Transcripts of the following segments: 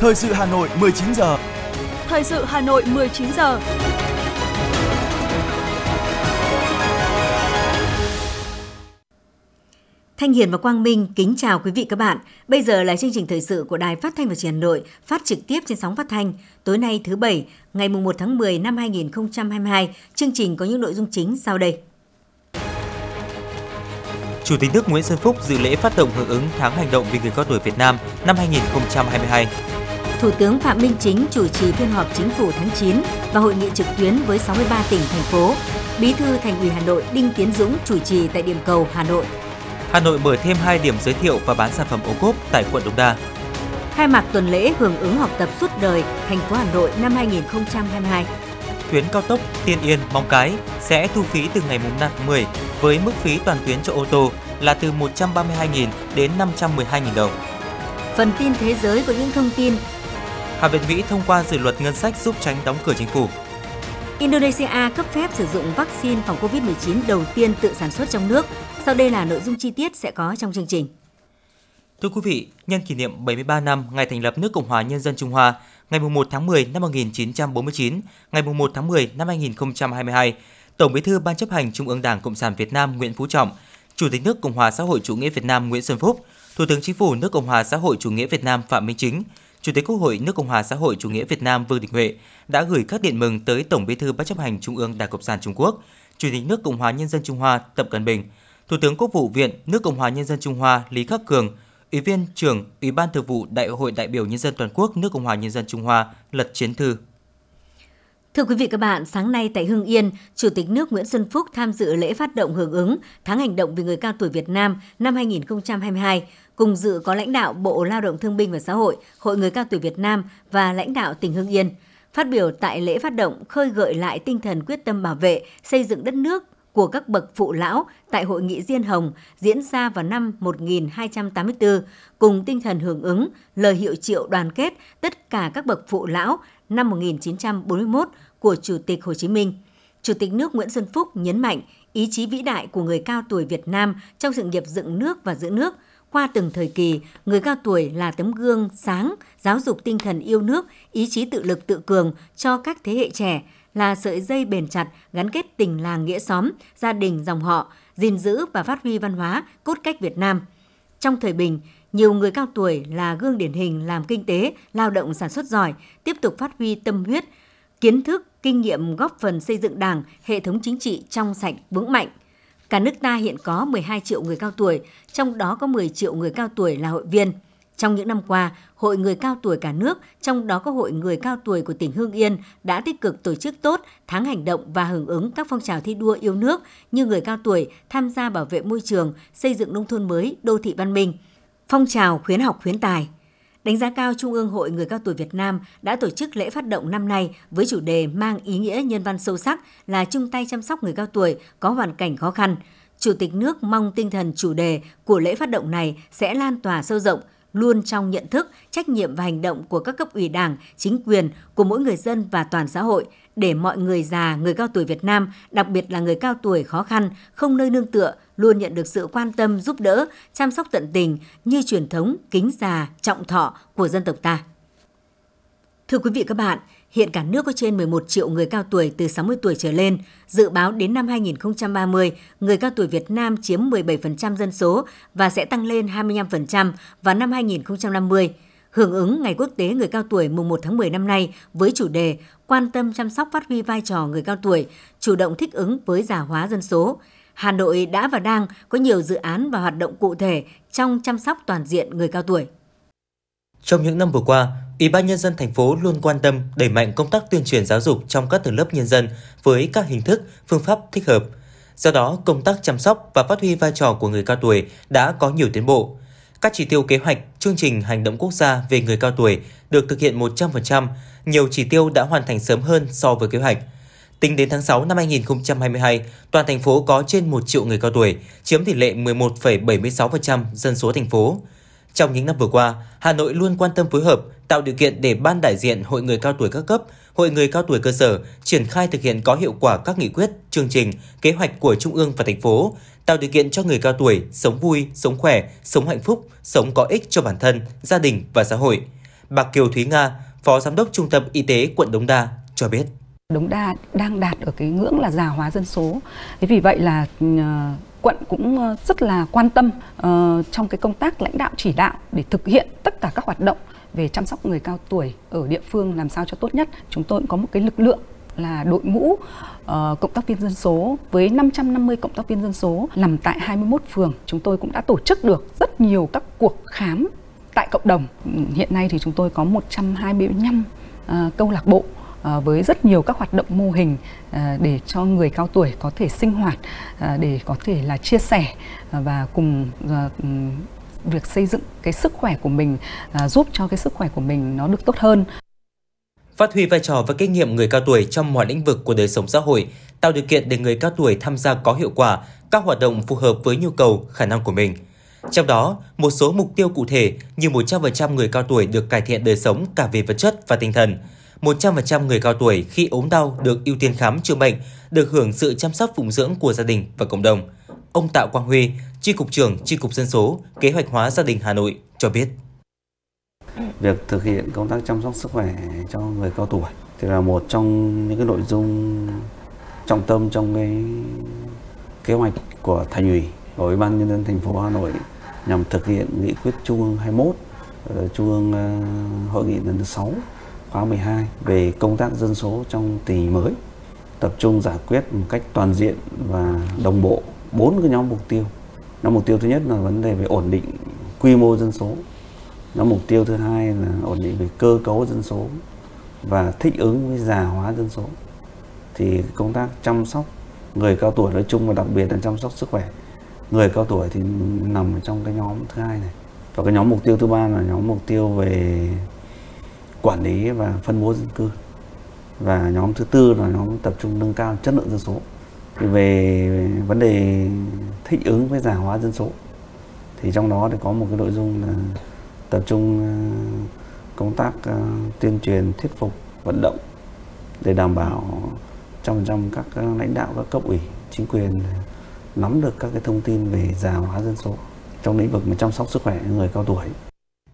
Thời sự Hà Nội 19 giờ. Thời sự Hà Nội 19 giờ. Thanh Hiền và Quang Minh kính chào quý vị các bạn. Bây giờ là chương trình thời sự của Đài Phát thanh và Truyền hình Hà Nội, phát trực tiếp trên sóng phát thanh. Tối nay thứ bảy, ngày 1 tháng 10 năm 2022, chương trình có những nội dung chính sau đây. Chủ tịch nước Nguyễn Xuân Phúc dự lễ phát động hưởng ứng tháng hành động vì người cao tuổi Việt Nam năm 2022. Thủ tướng Phạm Minh Chính chủ trì phiên họp chính phủ tháng 9 và hội nghị trực tuyến với 63 tỉnh, thành phố. Bí thư Thành ủy Hà Nội Đinh Tiến Dũng chủ trì tại điểm cầu Hà Nội. Hà Nội mở thêm 2 điểm giới thiệu và bán sản phẩm ô cốp tại quận Đống Đa. Khai mạc tuần lễ hưởng ứng học tập suốt đời thành phố Hà Nội năm 2022. Tuyến cao tốc Tiên Yên Móng Cái sẽ thu phí từ ngày 5 tháng 10 với mức phí toàn tuyến cho ô tô là từ 132.000 đến 512.000 đồng. Phần tin thế giới có những thông tin Hạ viện Mỹ thông qua dự luật ngân sách giúp tránh đóng cửa chính phủ. Indonesia cấp phép sử dụng vaccine phòng COVID-19 đầu tiên tự sản xuất trong nước. Sau đây là nội dung chi tiết sẽ có trong chương trình. Thưa quý vị, nhân kỷ niệm 73 năm ngày thành lập nước Cộng hòa Nhân dân Trung Hoa, ngày 1 tháng 10 năm 1949, ngày 1 tháng 10 năm 2022, Tổng Bí thư Ban chấp hành Trung ương Đảng Cộng sản Việt Nam Nguyễn Phú Trọng, Chủ tịch nước Cộng hòa xã hội chủ nghĩa Việt Nam Nguyễn Xuân Phúc, Thủ tướng Chính phủ nước Cộng hòa xã hội chủ nghĩa Việt Nam Phạm Minh Chính, Chủ tịch Quốc hội nước Cộng hòa xã hội chủ nghĩa Việt Nam Vương Đình Huệ đã gửi các điện mừng tới Tổng Bí thư Ban chấp hành Trung ương Đảng Cộng sản Trung Quốc, Chủ tịch nước Cộng hòa Nhân dân Trung Hoa Tập Cận Bình, Thủ tướng Quốc vụ viện nước Cộng hòa Nhân dân Trung Hoa Lý Khắc Cường, Ủy viên trưởng Ủy ban Thường vụ Đại hội đại biểu Nhân dân toàn quốc nước Cộng hòa Nhân dân Trung Hoa Lật Chiến Thư. Thưa quý vị các bạn, sáng nay tại Hưng Yên, Chủ tịch nước Nguyễn Xuân Phúc tham dự lễ phát động hưởng ứng tháng hành động vì người cao tuổi Việt Nam năm 2022. Cùng dự có lãnh đạo Bộ Lao động Thương binh và Xã hội, Hội người cao tuổi Việt Nam và lãnh đạo tỉnh Hưng Yên. Phát biểu tại lễ phát động khơi gợi lại tinh thần quyết tâm bảo vệ, xây dựng đất nước của các bậc phụ lão tại Hội nghị Diên Hồng diễn ra vào năm 1284, cùng tinh thần hưởng ứng lời hiệu triệu đoàn kết tất cả các bậc phụ lão năm 1941 của Chủ tịch Hồ Chí Minh. Chủ tịch nước Nguyễn Xuân Phúc nhấn mạnh ý chí vĩ đại của người cao tuổi Việt Nam trong sự nghiệp dựng nước và giữ nước. Qua từng thời kỳ, người cao tuổi là tấm gương sáng, giáo dục tinh thần yêu nước, ý chí tự lực tự cường cho các thế hệ trẻ, là sợi dây bền chặt gắn kết tình làng nghĩa xóm, gia đình dòng họ, gìn giữ và phát huy văn hóa, cốt cách Việt Nam. Trong thời bình, nhiều người cao tuổi là gương điển hình làm kinh tế, lao động sản xuất giỏi, tiếp tục phát huy tâm huyết, kiến thức, kinh nghiệm góp phần xây dựng Đảng, hệ thống chính trị trong sạch, vững mạnh. Cả nước ta hiện có 12 triệu người cao tuổi, trong đó có 10 triệu người cao tuổi là hội viên. Trong những năm qua, Hội Người Cao Tuổi cả nước, trong đó có Hội Người Cao Tuổi của tỉnh Hương Yên, đã tích cực tổ chức tốt tháng hành động và hưởng ứng các phong trào thi đua yêu nước như người cao tuổi tham gia bảo vệ môi trường, xây dựng nông thôn mới, đô thị văn minh. Phong trào khuyến học khuyến tài, Đánh giá cao Trung ương Hội Người Cao Tuổi Việt Nam đã tổ chức lễ phát động năm nay với chủ đề mang ý nghĩa nhân văn sâu sắc là chung tay chăm sóc người cao tuổi có hoàn cảnh khó khăn. Chủ tịch nước mong tinh thần chủ đề của lễ phát động này sẽ lan tỏa sâu rộng, luôn trong nhận thức, trách nhiệm và hành động của các cấp ủy đảng, chính quyền, của mỗi người dân và toàn xã hội để mọi người già, người cao tuổi Việt Nam, đặc biệt là người cao tuổi khó khăn, không nơi nương tựa, luôn nhận được sự quan tâm, giúp đỡ, chăm sóc tận tình như truyền thống kính già, trọng thọ của dân tộc ta. Thưa quý vị các bạn, hiện cả nước có trên 11 triệu người cao tuổi từ 60 tuổi trở lên. Dự báo đến năm 2030, người cao tuổi Việt Nam chiếm 17% dân số và sẽ tăng lên 25% vào năm 2050 hưởng ứng Ngày Quốc tế Người cao tuổi mùng 1 tháng 10 năm nay với chủ đề quan tâm chăm sóc phát huy vai trò người cao tuổi, chủ động thích ứng với già hóa dân số. Hà Nội đã và đang có nhiều dự án và hoạt động cụ thể trong chăm sóc toàn diện người cao tuổi. Trong những năm vừa qua, Ủy ban nhân dân thành phố luôn quan tâm đẩy mạnh công tác tuyên truyền giáo dục trong các tầng lớp nhân dân với các hình thức, phương pháp thích hợp. Do đó, công tác chăm sóc và phát huy vai trò của người cao tuổi đã có nhiều tiến bộ. Các chỉ tiêu kế hoạch, chương trình hành động quốc gia về người cao tuổi được thực hiện 100%, nhiều chỉ tiêu đã hoàn thành sớm hơn so với kế hoạch. Tính đến tháng 6 năm 2022, toàn thành phố có trên 1 triệu người cao tuổi, chiếm tỷ lệ 11,76% dân số thành phố. Trong những năm vừa qua, Hà Nội luôn quan tâm phối hợp, tạo điều kiện để ban đại diện Hội người cao tuổi các cấp, Hội người cao tuổi cơ sở triển khai thực hiện có hiệu quả các nghị quyết, chương trình, kế hoạch của Trung ương và thành phố, tạo điều kiện cho người cao tuổi sống vui, sống khỏe, sống hạnh phúc, sống có ích cho bản thân, gia đình và xã hội. bà Kiều Thúy Nga, Phó Giám đốc Trung tâm Y tế quận Đống Đa cho biết. Đống Đa đang đạt ở cái ngưỡng là già hóa dân số. Thế vì vậy là ờ, quận cũng ờ, rất là quan tâm uh, trong cái công tác lãnh đạo chỉ đạo để thực hiện tất cả các hoạt động về chăm sóc người cao tuổi ở địa phương làm sao cho tốt nhất. Chúng tôi cũng có một cái lực lượng là đội ngũ uh, cộng tác viên dân số với 550 cộng tác viên dân số nằm tại 21 phường. Chúng tôi cũng đã tổ chức được rất nhiều các cuộc khám tại cộng đồng. Hiện nay thì chúng tôi có 125 uh, câu lạc bộ À, với rất nhiều các hoạt động mô hình à, để cho người cao tuổi có thể sinh hoạt à, để có thể là chia sẻ và cùng việc xây dựng cái sức khỏe của mình giúp cho cái sức khỏe của mình nó được tốt hơn. Phát huy vai trò và kinh nghiệm người cao tuổi trong mọi lĩnh vực của đời sống xã hội, tạo điều kiện để người cao tuổi tham gia có hiệu quả các hoạt động phù hợp với nhu cầu, khả năng của mình. Trong đó, một số mục tiêu cụ thể như 100% người cao tuổi được cải thiện đời sống cả về vật chất và tinh thần – 100% người cao tuổi khi ốm đau được ưu tiên khám chữa bệnh, được hưởng sự chăm sóc phụng dưỡng của gia đình và cộng đồng. Ông Tạ Quang Huy, Tri Cục trưởng Tri Cục Dân số, Kế hoạch hóa gia đình Hà Nội cho biết. Việc thực hiện công tác chăm sóc sức khỏe cho người cao tuổi thì là một trong những cái nội dung trọng tâm trong cái kế hoạch của thành ủy của ủy ban nhân dân thành phố Hà Nội nhằm thực hiện nghị quyết trung ương 21 ờ, trung ương ờ, hội nghị lần thứ 6 khóa 12 về công tác dân số trong tình hình mới, tập trung giải quyết một cách toàn diện và đồng bộ bốn cái nhóm mục tiêu. Nhóm mục tiêu thứ nhất là vấn đề về ổn định quy mô dân số. Nhóm mục tiêu thứ hai là ổn định về cơ cấu dân số và thích ứng với già hóa dân số. Thì công tác chăm sóc người cao tuổi nói chung và đặc biệt là chăm sóc sức khỏe người cao tuổi thì nằm trong cái nhóm thứ hai này. Và cái nhóm mục tiêu thứ ba là nhóm mục tiêu về quản lý và phân bố dân cư. Và nhóm thứ tư là nhóm tập trung nâng cao chất lượng dân số. Thì về vấn đề thích ứng với già hóa dân số thì trong đó thì có một cái nội dung là tập trung ờ, công tác ờ, tuyên truyền thuyết phục vận động để đảm bảo trong trăm các ờ, lãnh đạo các cấp ủy chính quyền nắm được các cái thông tin về già hóa dân số trong lĩnh vực mà chăm sóc sức khỏe người cao tuổi.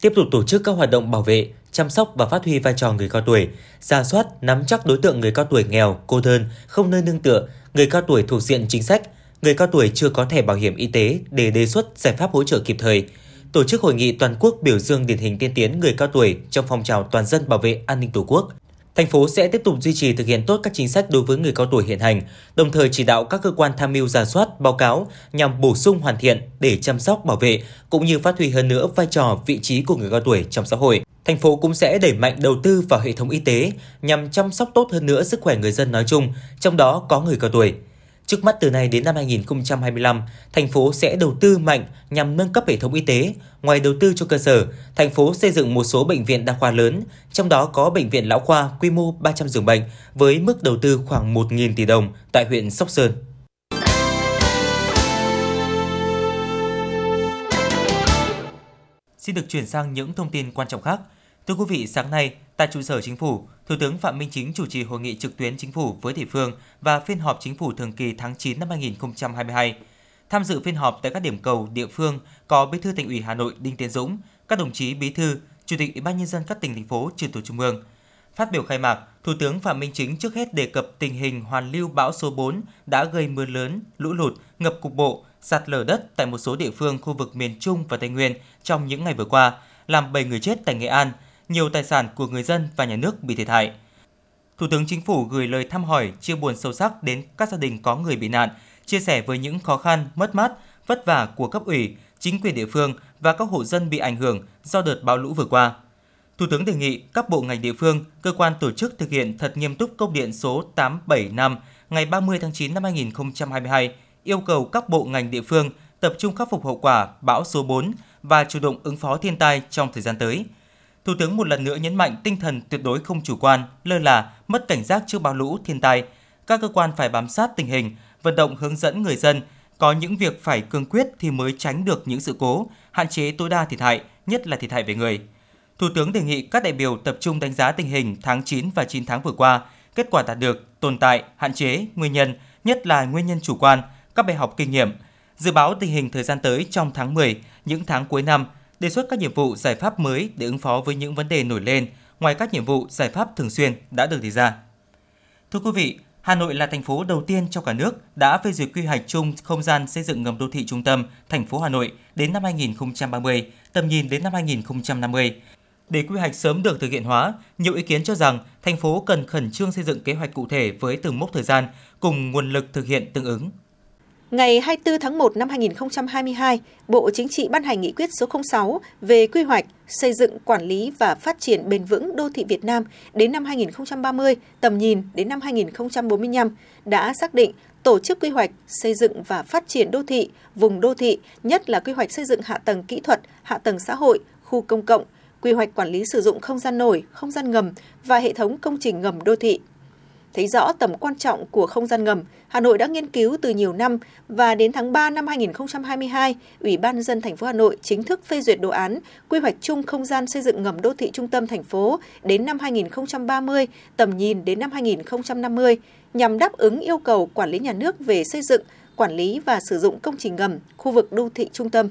Tiếp tục tổ chức các hoạt động bảo vệ, chăm sóc và phát huy vai trò người cao tuổi, ra soát, nắm chắc đối tượng người cao tuổi nghèo, cô đơn, không nơi nương tựa, người cao tuổi thuộc diện chính sách, người cao tuổi chưa có thẻ bảo hiểm y tế để đề xuất giải pháp hỗ trợ kịp thời. Tổ chức hội nghị toàn quốc biểu dương điển hình tiên tiến người cao tuổi trong phong trào toàn dân bảo vệ an ninh Tổ quốc – Thành phố sẽ tiếp tục duy trì thực hiện tốt các chính sách đối với người cao tuổi hiện hành, đồng thời chỉ đạo các cơ quan tham mưu giả soát, báo cáo nhằm bổ sung hoàn thiện để chăm sóc bảo vệ cũng như phát huy hơn nữa vai trò, vị trí của người cao tuổi trong xã hội. Thành phố cũng sẽ đẩy mạnh đầu tư vào hệ thống y tế nhằm chăm sóc tốt hơn nữa sức khỏe người dân nói chung, trong đó có người cao tuổi. Trước mắt từ nay đến năm 2025, thành phố sẽ đầu tư mạnh nhằm nâng cấp hệ thống y tế. Ngoài đầu tư cho cơ sở, thành phố xây dựng một số bệnh viện đa khoa lớn, trong đó có bệnh viện lão khoa quy mô 300 giường bệnh với mức đầu tư khoảng 1.000 tỷ đồng tại huyện Sóc Sơn. Xin được chuyển sang những thông tin quan trọng khác. Thưa quý vị, sáng nay, tại trụ sở chính phủ, Thủ tướng Phạm Minh Chính chủ trì hội nghị trực tuyến chính phủ với địa phương và phiên họp chính phủ thường kỳ tháng 9 năm 2022. Tham dự phiên họp tại các điểm cầu địa phương có Bí thư Thành ủy Hà Nội Đinh Tiến Dũng, các đồng chí bí thư, chủ tịch Ủy ban nhân dân các tỉnh thành phố trực thuộc trung ương. Phát biểu khai mạc, Thủ tướng Phạm Minh Chính trước hết đề cập tình hình hoàn lưu bão số 4 đã gây mưa lớn, lũ lụt, ngập cục bộ, sạt lở đất tại một số địa phương khu vực miền Trung và Tây Nguyên trong những ngày vừa qua, làm 7 người chết tại Nghệ An, nhiều tài sản của người dân và nhà nước bị thiệt hại. Thủ tướng Chính phủ gửi lời thăm hỏi, chia buồn sâu sắc đến các gia đình có người bị nạn, chia sẻ với những khó khăn, mất mát, vất vả của cấp ủy, chính quyền địa phương và các hộ dân bị ảnh hưởng do đợt bão lũ vừa qua. Thủ tướng đề nghị các bộ ngành địa phương, cơ quan tổ chức thực hiện thật nghiêm túc công điện số 875 ngày 30 tháng 9 năm 2022 yêu cầu các bộ ngành địa phương tập trung khắc phục hậu quả bão số 4 và chủ động ứng phó thiên tai trong thời gian tới – Thủ tướng một lần nữa nhấn mạnh tinh thần tuyệt đối không chủ quan, lơ là, mất cảnh giác trước bão lũ, thiên tai. Các cơ quan phải bám sát tình hình, vận động hướng dẫn người dân, có những việc phải cương quyết thì mới tránh được những sự cố, hạn chế tối đa thiệt hại, nhất là thiệt hại về người. Thủ tướng đề nghị các đại biểu tập trung đánh giá tình hình tháng 9 và 9 tháng vừa qua, kết quả đạt được, tồn tại, hạn chế, nguyên nhân, nhất là nguyên nhân chủ quan, các bài học kinh nghiệm, dự báo tình hình thời gian tới trong tháng 10, những tháng cuối năm, đề xuất các nhiệm vụ giải pháp mới để ứng phó với những vấn đề nổi lên ngoài các nhiệm vụ giải pháp thường xuyên đã được đề ra. Thưa quý vị, Hà Nội là thành phố đầu tiên trong cả nước đã phê duyệt quy hoạch chung không gian xây dựng ngầm đô thị trung tâm thành phố Hà Nội đến năm 2030, tầm nhìn đến năm 2050. Để quy hoạch sớm được thực hiện hóa, nhiều ý kiến cho rằng thành phố cần khẩn trương xây dựng kế hoạch cụ thể với từng mốc thời gian cùng nguồn lực thực hiện tương ứng. Ngày 24 tháng 1 năm 2022, Bộ Chính trị ban hành nghị quyết số 06 về quy hoạch, xây dựng, quản lý và phát triển bền vững đô thị Việt Nam đến năm 2030, tầm nhìn đến năm 2045 đã xác định tổ chức quy hoạch, xây dựng và phát triển đô thị, vùng đô thị, nhất là quy hoạch xây dựng hạ tầng kỹ thuật, hạ tầng xã hội, khu công cộng, quy hoạch quản lý sử dụng không gian nổi, không gian ngầm và hệ thống công trình ngầm đô thị. Thấy rõ tầm quan trọng của không gian ngầm, Hà Nội đã nghiên cứu từ nhiều năm và đến tháng 3 năm 2022, Ủy ban dân thành phố Hà Nội chính thức phê duyệt đồ án quy hoạch chung không gian xây dựng ngầm đô thị trung tâm thành phố đến năm 2030, tầm nhìn đến năm 2050 nhằm đáp ứng yêu cầu quản lý nhà nước về xây dựng, quản lý và sử dụng công trình ngầm, khu vực đô thị trung tâm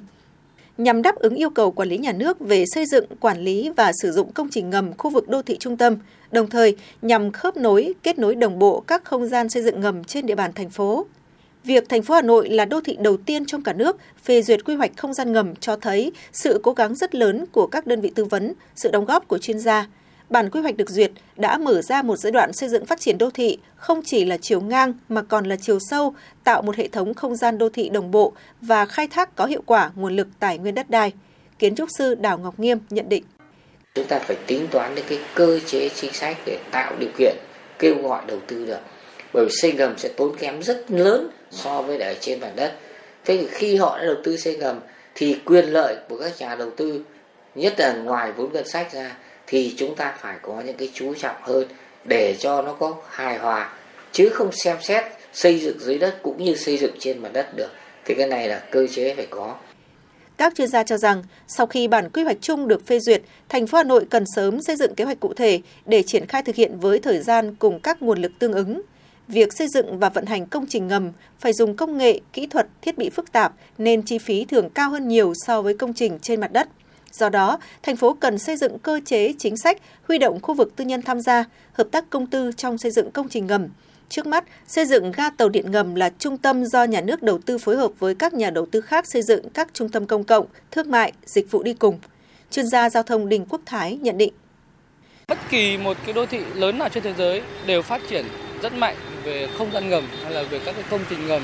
nhằm đáp ứng yêu cầu quản lý nhà nước về xây dựng, quản lý và sử dụng công trình ngầm khu vực đô thị trung tâm, đồng thời nhằm khớp nối, kết nối đồng bộ các không gian xây dựng ngầm trên địa bàn thành phố. Việc thành phố Hà Nội là đô thị đầu tiên trong cả nước phê duyệt quy hoạch không gian ngầm cho thấy sự cố gắng rất lớn của các đơn vị tư vấn, sự đóng góp của chuyên gia, bản quy hoạch được duyệt đã mở ra một giai đoạn xây dựng phát triển đô thị không chỉ là chiều ngang mà còn là chiều sâu, tạo một hệ thống không gian đô thị đồng bộ và khai thác có hiệu quả nguồn lực tài nguyên đất đai. Kiến trúc sư Đào Ngọc Nghiêm nhận định. Chúng ta phải tính toán đến cái cơ chế chính sách để tạo điều kiện kêu gọi đầu tư được. Bởi vì xây ngầm sẽ tốn kém rất lớn so với ở trên mặt đất. Thế thì khi họ đã đầu tư xây ngầm thì quyền lợi của các nhà đầu tư nhất là ngoài vốn ngân sách ra thì chúng ta phải có những cái chú trọng hơn để cho nó có hài hòa chứ không xem xét xây dựng dưới đất cũng như xây dựng trên mặt đất được thì cái này là cơ chế phải có các chuyên gia cho rằng, sau khi bản quy hoạch chung được phê duyệt, thành phố Hà Nội cần sớm xây dựng kế hoạch cụ thể để triển khai thực hiện với thời gian cùng các nguồn lực tương ứng. Việc xây dựng và vận hành công trình ngầm phải dùng công nghệ, kỹ thuật, thiết bị phức tạp nên chi phí thường cao hơn nhiều so với công trình trên mặt đất. Do đó, thành phố cần xây dựng cơ chế chính sách huy động khu vực tư nhân tham gia, hợp tác công tư trong xây dựng công trình ngầm. Trước mắt, xây dựng ga tàu điện ngầm là trung tâm do nhà nước đầu tư phối hợp với các nhà đầu tư khác xây dựng các trung tâm công cộng, thương mại, dịch vụ đi cùng. Chuyên gia giao thông Đình Quốc Thái nhận định. Bất kỳ một cái đô thị lớn nào trên thế giới đều phát triển rất mạnh về không gian ngầm hay là về các cái công trình ngầm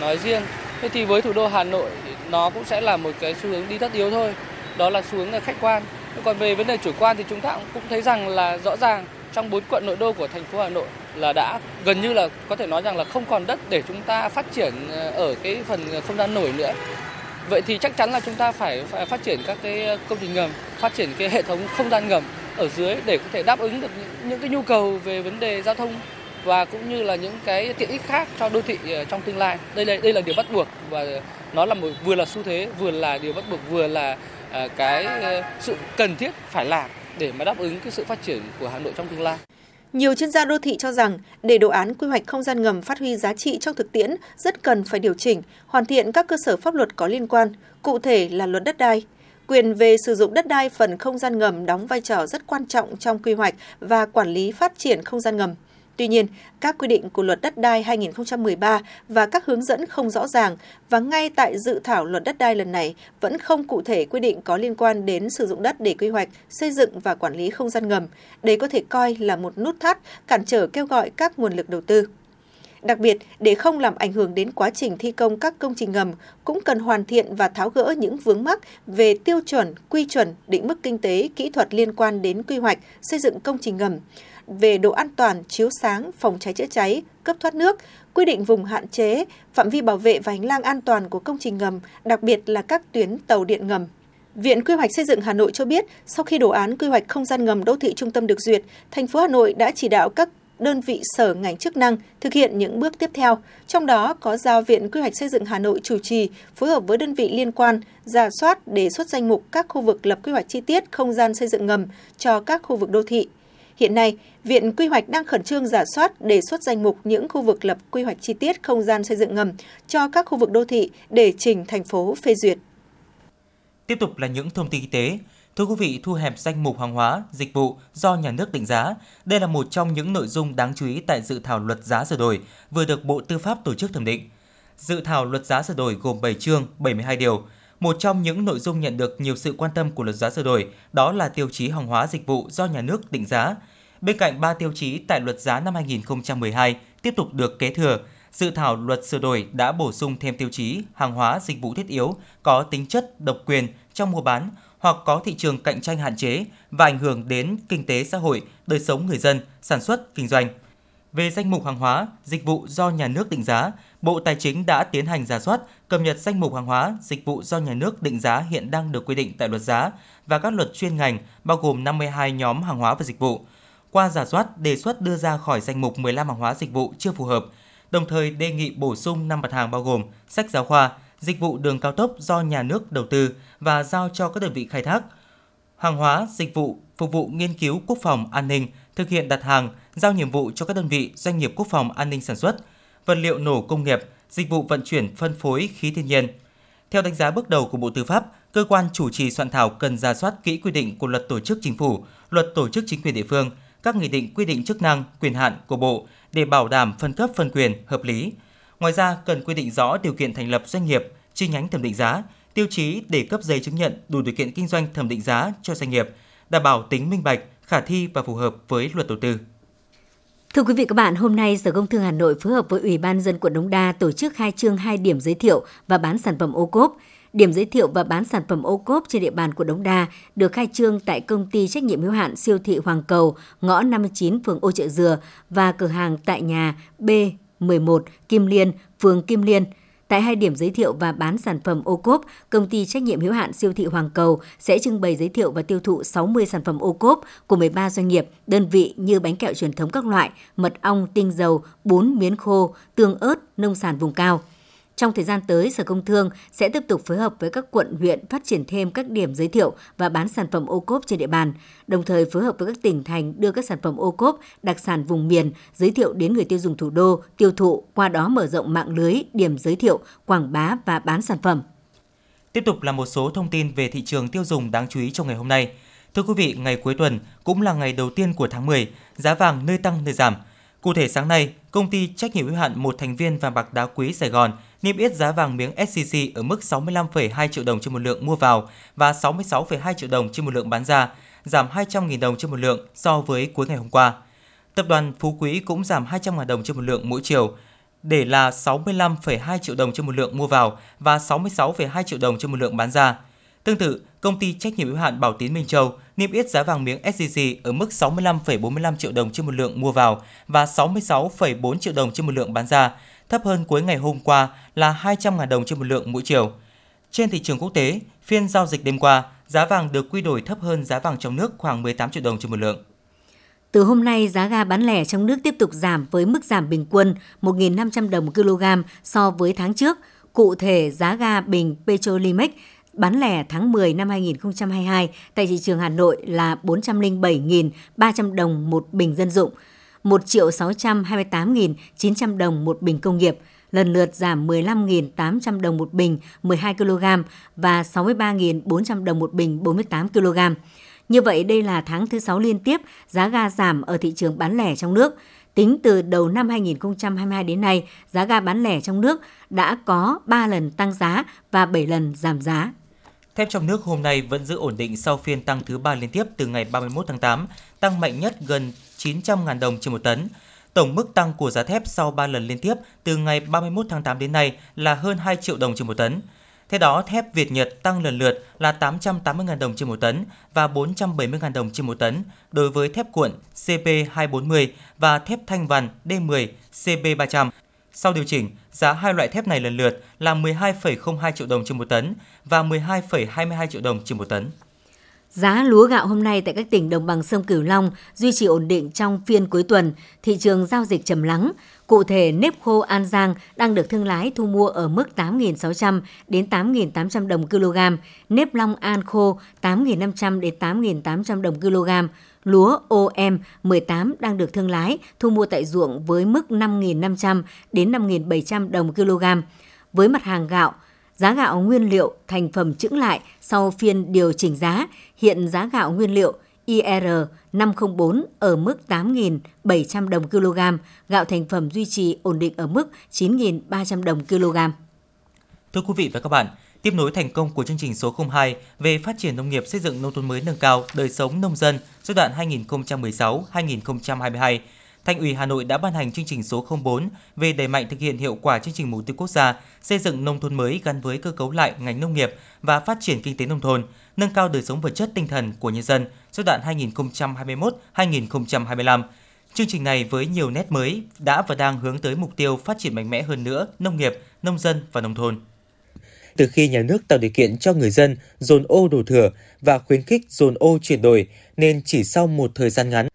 nói riêng. Thế thì với thủ đô Hà Nội nó cũng sẽ là một cái xu hướng đi tất yếu thôi đó là xu hướng khách quan. Còn về vấn đề chủ quan thì chúng ta cũng thấy rằng là rõ ràng trong bốn quận nội đô của thành phố Hà Nội là đã gần như là có thể nói rằng là không còn đất để chúng ta phát triển ờ, ở cái phần không gian nổi nữa. Vậy thì chắc chắn là chúng ta phải, phải phát triển các cái ờ, công trình ngầm, phát triển cái hệ thống không gian ngầm ở dưới để có thể đáp ứng được những, cái nhu cầu về vấn đề giao thông và cũng như là những cái tiện ích khác cho đô thị ờ, trong tương lai. Đây là đây là điều bắt buộc và nó là một vừa là xu thế, vừa là điều bắt buộc, vừa là Ờ, cái ờ, sự cần thiết phải làm để mà đáp ứng cái sự phát triển của Hà Nội trong tương lai. Nhiều chuyên gia đô thị cho rằng để đồ án quy hoạch không gian ngầm phát huy giá trị trong thực tiễn rất cần phải điều chỉnh, hoàn thiện các cơ sở pháp luật có liên quan, cụ thể là luật đất đai. Quyền về sử dụng đất đai phần không gian ngầm đóng vai trò rất quan trọng trong quy hoạch và quản lý phát triển không gian ngầm. Tuy nhiên, các quy định của luật đất đai 2013 và các hướng dẫn không rõ ràng và ngay tại dự thảo luật đất đai lần này vẫn không cụ thể quy định có liên quan đến sử dụng đất để quy hoạch, xây dựng và quản lý không gian ngầm. Đây có thể coi là một nút thắt cản trở kêu gọi các nguồn lực đầu tư. Đặc biệt, để không làm ảnh hưởng đến quá trình thi công các công trình ngầm, cũng cần hoàn thiện và tháo gỡ những vướng mắc về tiêu chuẩn, quy chuẩn, định mức kinh tế, kỹ thuật liên quan đến quy hoạch, xây dựng công trình ngầm về độ an toàn, chiếu sáng, phòng cháy chữa cháy, cấp thoát nước, quy định vùng hạn chế, phạm vi bảo vệ và hành lang an toàn của công trình ngầm, đặc biệt là các tuyến tàu điện ngầm. Viện Quy hoạch xây dựng Hà Nội cho biết, sau khi đồ án quy hoạch không gian ngầm đô thị trung tâm được duyệt, thành phố Hà Nội đã chỉ đạo các đơn vị sở ngành chức năng thực hiện những bước tiếp theo, trong đó có giao Viện Quy hoạch xây dựng Hà Nội chủ trì, phối hợp với đơn vị liên quan, giả soát đề xuất danh mục các khu vực lập quy hoạch chi tiết không gian xây dựng ngầm cho các khu vực đô thị. Hiện nay, Viện Quy hoạch đang khẩn trương giả soát đề xuất danh mục những khu vực lập quy hoạch chi tiết không gian xây dựng ngầm cho các khu vực đô thị để trình thành phố phê duyệt. Tiếp tục là những thông tin y tế. Thưa quý vị, thu hẹp danh mục hàng hóa, dịch vụ do nhà nước định giá. Đây là một trong những nội dung đáng chú ý tại dự thảo luật giá sửa đổi vừa được Bộ Tư pháp tổ chức thẩm định. Dự thảo luật giá sửa đổi gồm 7 chương, 72 điều. Một trong những nội dung nhận được nhiều sự quan tâm của luật giá sửa đổi đó là tiêu chí hàng hóa dịch vụ do nhà nước định giá. Bên cạnh 3 tiêu chí tại luật giá năm 2012 tiếp tục được kế thừa, dự thảo luật sửa đổi đã bổ sung thêm tiêu chí hàng hóa dịch vụ thiết yếu có tính chất độc quyền trong mua bán hoặc có thị trường cạnh tranh hạn chế và ảnh hưởng đến kinh tế xã hội, đời sống người dân, sản xuất, kinh doanh. Về danh mục hàng hóa, dịch vụ do nhà nước định giá, Bộ Tài chính đã tiến hành giả soát, cập nhật danh mục hàng hóa, dịch vụ do nhà nước định giá hiện đang được quy định tại luật giá và các luật chuyên ngành bao gồm 52 nhóm hàng hóa và dịch vụ. Qua giả soát, đề xuất đưa ra khỏi danh mục 15 hàng hóa dịch vụ chưa phù hợp, đồng thời đề nghị bổ sung 5 mặt hàng bao gồm sách giáo khoa, dịch vụ đường cao tốc do nhà nước đầu tư và giao cho các đơn vị khai thác, hàng hóa, dịch vụ phục vụ nghiên cứu quốc phòng an ninh, thực hiện đặt hàng, giao nhiệm vụ cho các đơn vị doanh nghiệp quốc phòng an ninh sản xuất, vật liệu nổ công nghiệp, dịch vụ vận chuyển phân phối khí thiên nhiên. Theo đánh giá bước đầu của Bộ Tư pháp, cơ quan chủ trì soạn thảo cần ra soát kỹ quy định của luật tổ chức chính phủ, luật tổ chức chính quyền địa phương, các nghị định quy định chức năng, quyền hạn của Bộ để bảo đảm phân cấp phân quyền hợp lý. Ngoài ra, cần quy định rõ điều kiện thành lập doanh nghiệp, chi nhánh thẩm định giá, tiêu chí để cấp giấy chứng nhận đủ điều kiện kinh doanh thẩm định giá cho doanh nghiệp, đảm bảo tính minh bạch, khả thi và phù hợp với luật đầu tư. Thưa quý vị các bạn, hôm nay Sở Công Thương Hà Nội phối hợp với Ủy ban dân quận Đống Đa tổ chức khai trương hai điểm giới thiệu và bán sản phẩm ô cốp. Điểm giới thiệu và bán sản phẩm ô cốp trên địa bàn quận Đống Đa được khai trương tại công ty trách nhiệm hữu hạn siêu thị Hoàng Cầu, ngõ 59 phường Ô Chợ Dừa và cửa hàng tại nhà B11 Kim Liên, phường Kim Liên – Tại hai điểm giới thiệu và bán sản phẩm ô cốp, công ty trách nhiệm hữu hạn siêu thị Hoàng Cầu sẽ trưng bày giới thiệu và tiêu thụ 60 sản phẩm ô cốp của 13 doanh nghiệp, đơn vị như bánh kẹo truyền thống các loại, mật ong, tinh dầu, bún miến khô, tương ớt, nông sản vùng cao – trong thời gian tới, Sở Công Thương sẽ tiếp tục phối hợp với các quận, huyện phát triển thêm các điểm giới thiệu và bán sản phẩm ô cốp trên địa bàn, đồng thời phối hợp với các tỉnh thành đưa các sản phẩm ô cốp, đặc sản vùng miền giới thiệu đến người tiêu dùng thủ đô, tiêu thụ, qua đó mở rộng mạng lưới điểm giới thiệu, quảng bá và bán sản phẩm. Tiếp tục là một số thông tin về thị trường tiêu dùng đáng chú ý trong ngày hôm nay. Thưa quý vị, ngày cuối tuần cũng là ngày đầu tiên của tháng 10, giá vàng nơi tăng nơi giảm. Cụ thể sáng nay, công ty trách nhiệm hữu hạn một thành viên vàng bạc đá quý Sài Gòn niêm yết giá vàng miếng SJC ở mức 65,2 triệu đồng trên một lượng mua vào và 66,2 triệu đồng trên một lượng bán ra, giảm 200.000 đồng trên một lượng so với cuối ngày hôm qua. Tập đoàn Phú Quý cũng giảm 200.000 đồng trên một lượng mỗi chiều, để là 65,2 triệu đồng trên một lượng mua vào và 66,2 triệu đồng trên một lượng bán ra. Tương tự, công ty trách nhiệm hữu hạn Bảo Tín Minh Châu niêm yết giá vàng miếng SJC ở mức 65,45 triệu đồng trên một lượng mua vào và 66,4 triệu đồng trên một lượng bán ra, thấp hơn cuối ngày hôm qua là 200.000 đồng trên một lượng mỗi chiều. Trên thị trường quốc tế, phiên giao dịch đêm qua, giá vàng được quy đổi thấp hơn giá vàng trong nước khoảng 18 triệu đồng trên một lượng. Từ hôm nay, giá ga bán lẻ trong nước tiếp tục giảm với mức giảm bình quân 1.500 đồng một kg so với tháng trước. Cụ thể, giá ga bình Petrolimex bán lẻ tháng 10 năm 2022 tại thị trường Hà Nội là 407.300 đồng một bình dân dụng, 1.628.900 đồng một bình công nghiệp, lần lượt giảm 15.800 đồng một bình 12 kg và 63.400 đồng một bình 48 kg. Như vậy, đây là tháng thứ 6 liên tiếp giá ga giảm ở thị trường bán lẻ trong nước. Tính từ đầu năm 2022 đến nay, giá ga bán lẻ trong nước đã có 3 lần tăng giá và 7 lần giảm giá. Thép trong nước hôm nay vẫn giữ ổn định sau phiên tăng thứ ba liên tiếp từ ngày 31 tháng 8, tăng mạnh nhất gần 900.000 đồng trên một tấn. Tổng mức tăng của giá thép sau 3 lần liên tiếp từ ngày 31 tháng 8 đến nay là hơn 2 triệu đồng trên một tấn. Theo đó, thép Việt Nhật tăng lần lượt là 880.000 đồng trên một tấn và 470.000 đồng trên một tấn đối với thép cuộn CP240 và thép thanh vằn D10 CP300 sau điều chỉnh, giá hai loại thép này lần lượt là 12,02 triệu đồng trên một tấn và 12,22 triệu đồng trên một tấn. Giá lúa gạo hôm nay tại các tỉnh đồng bằng sông Cửu Long duy trì ổn định trong phiên cuối tuần, thị trường giao dịch trầm lắng. Cụ thể, nếp khô An Giang đang được thương lái thu mua ở mức 8.600 đến 8.800 đồng kg, nếp Long An khô 8.500 đến 8.800 đồng kg, Lúa OM 18 đang được thương lái thu mua tại ruộng với mức 5.500 đến 5.700 đồng kg. Với mặt hàng gạo, Giá gạo nguyên liệu thành phẩm chững lại sau phiên điều chỉnh giá, hiện giá gạo nguyên liệu IR 504 ở mức 8.700 đồng kg, gạo thành phẩm duy trì ổn định ở mức 9.300 đồng kg. Thưa quý vị và các bạn, tiếp nối thành công của chương trình số 02 về phát triển nông nghiệp xây dựng nông thôn mới nâng cao đời sống nông dân giai đoạn 2016-2022, Thành ủy Hà Nội đã ban hành chương trình số 04 về đẩy mạnh thực hiện hiệu quả chương trình mục tiêu quốc gia xây dựng nông thôn mới gắn với cơ cấu lại ngành nông nghiệp và phát triển kinh tế nông thôn, nâng cao đời sống vật chất tinh thần của nhân dân giai đoạn 2021-2025. Chương trình này với nhiều nét mới đã và đang hướng tới mục tiêu phát triển mạnh mẽ hơn nữa nông nghiệp, nông dân và nông thôn. Từ khi nhà nước tạo điều kiện cho người dân dồn ô đổ thừa và khuyến khích dồn ô chuyển đổi, nên chỉ sau một thời gian ngắn,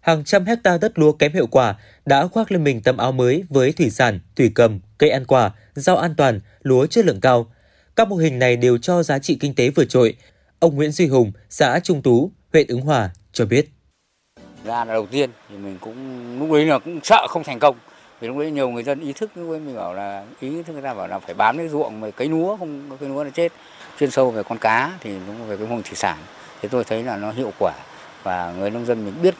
hàng trăm hecta đất lúa kém hiệu quả đã khoác lên mình tấm áo mới với thủy sản, thủy cầm, cây ăn quả, rau an toàn, lúa chất lượng cao. Các mô hình này đều cho giá trị kinh tế vượt trội. Ông Nguyễn Duy Hùng, xã Trung Tú, huyện Ứng Hòa cho biết. Ra là đầu tiên thì mình cũng lúc đấy là cũng sợ không thành công. Vì lúc đấy nhiều người dân ý thức với mình bảo là ý thức người ta bảo là phải bám cái ruộng mà cấy lúa không cấy lúa là chết. Chuyên sâu về con cá thì đúng về cái mô hình thủy sản thì tôi thấy là nó hiệu quả và người nông dân mình biết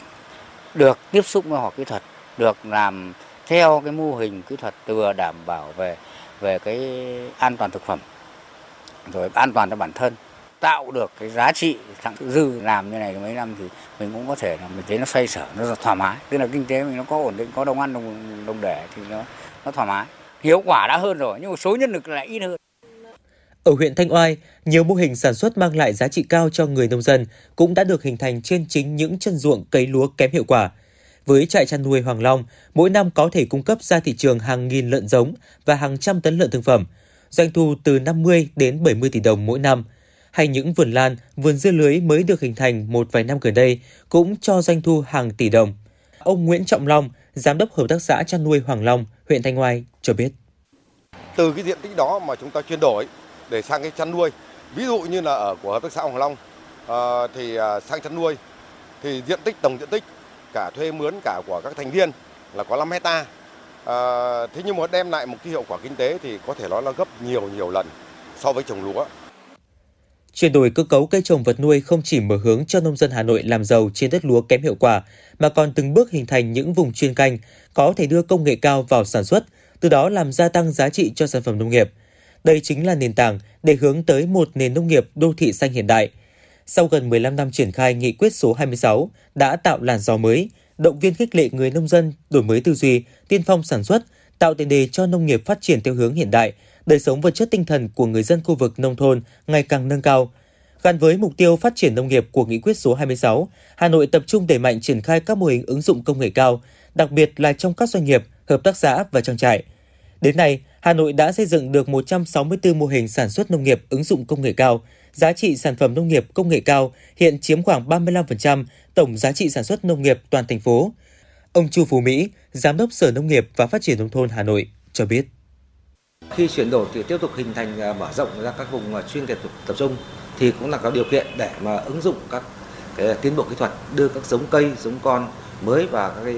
được tiếp xúc với họ kỹ thuật, được làm theo cái mô hình kỹ thuật vừa đảm bảo về về cái an toàn thực phẩm rồi an toàn cho bản thân tạo được cái giá trị thẳng dư làm như này mấy năm thì mình cũng có thể là mình thấy nó xoay sở nó thoải mái. Tức là kinh tế mình nó có ổn định có đồng ăn đồng đồng để thì nó nó thoải mái. Hiệu quả đã hơn rồi nhưng mà số nhân lực lại ít hơn ở huyện Thanh Oai, nhiều mô hình sản xuất mang lại giá trị cao cho người nông dân cũng đã được hình thành trên chính những chân ruộng cấy lúa kém hiệu quả. Với trại chăn nuôi Hoàng Long, mỗi năm có thể cung cấp ra thị trường hàng nghìn lợn giống và hàng trăm tấn lợn thương phẩm, doanh thu từ 50 đến 70 tỷ đồng mỗi năm. Hay những vườn lan, vườn dưa lưới mới được hình thành một vài năm gần đây cũng cho doanh thu hàng tỷ đồng. Ông Nguyễn Trọng Long, giám đốc hợp tác xã chăn nuôi Hoàng Long, huyện Thanh Oai cho biết. Từ cái diện tích đó mà chúng ta chuyển đổi để sang cái chăn nuôi. Ví dụ như là ở của hợp tác xã Hoàng Long uh, thì uh, sang chăn nuôi thì diện tích tổng diện tích cả thuê mướn cả của các thành viên là có 5 hecta. À, thế nhưng mà đem lại một cái hiệu quả kinh tế thì có thể nói là gấp nhiều nhiều lần so với trồng lúa. Chuyển đổi cơ cấu cây trồng vật nuôi không chỉ mở hướng cho nông dân Hà Nội làm giàu trên đất lúa kém hiệu quả, mà còn từng bước hình thành những vùng chuyên canh có thể đưa công nghệ cao vào sản xuất, từ đó làm gia tăng giá trị cho sản phẩm nông nghiệp. Đây chính là nền tảng để hướng tới một nền nông nghiệp đô thị xanh hiện đại. Sau gần 15 năm triển khai nghị quyết số 26 đã tạo làn gió mới, động viên khích lệ người nông dân đổi mới tư duy, tiên phong sản xuất, tạo tiền đề cho nông nghiệp phát triển theo hướng hiện đại, đời sống vật chất tinh thần của người dân khu vực nông thôn ngày càng nâng cao. Gắn với mục tiêu phát triển nông nghiệp của nghị quyết số 26, Hà Nội tập trung đẩy mạnh triển khai các mô hình ứng dụng công nghệ cao, đặc biệt là trong các doanh nghiệp, hợp tác xã và trang trại. Đến nay, Hà Nội đã xây dựng được 164 mô hình sản xuất nông nghiệp ứng dụng công nghệ cao. Giá trị sản phẩm nông nghiệp công nghệ cao hiện chiếm khoảng 35% tổng giá trị sản xuất nông nghiệp toàn thành phố. Ông Chu Phú Mỹ, Giám đốc Sở Nông nghiệp và Phát triển Nông thôn Hà Nội cho biết. Khi chuyển đổi thì tiếp tục hình thành à, mở rộng ra các vùng à, chuyên nghiệp tập trung thì cũng là có điều kiện để mà ứng dụng các cái tiến bộ kỹ thuật đưa các giống cây, giống con mới và các cái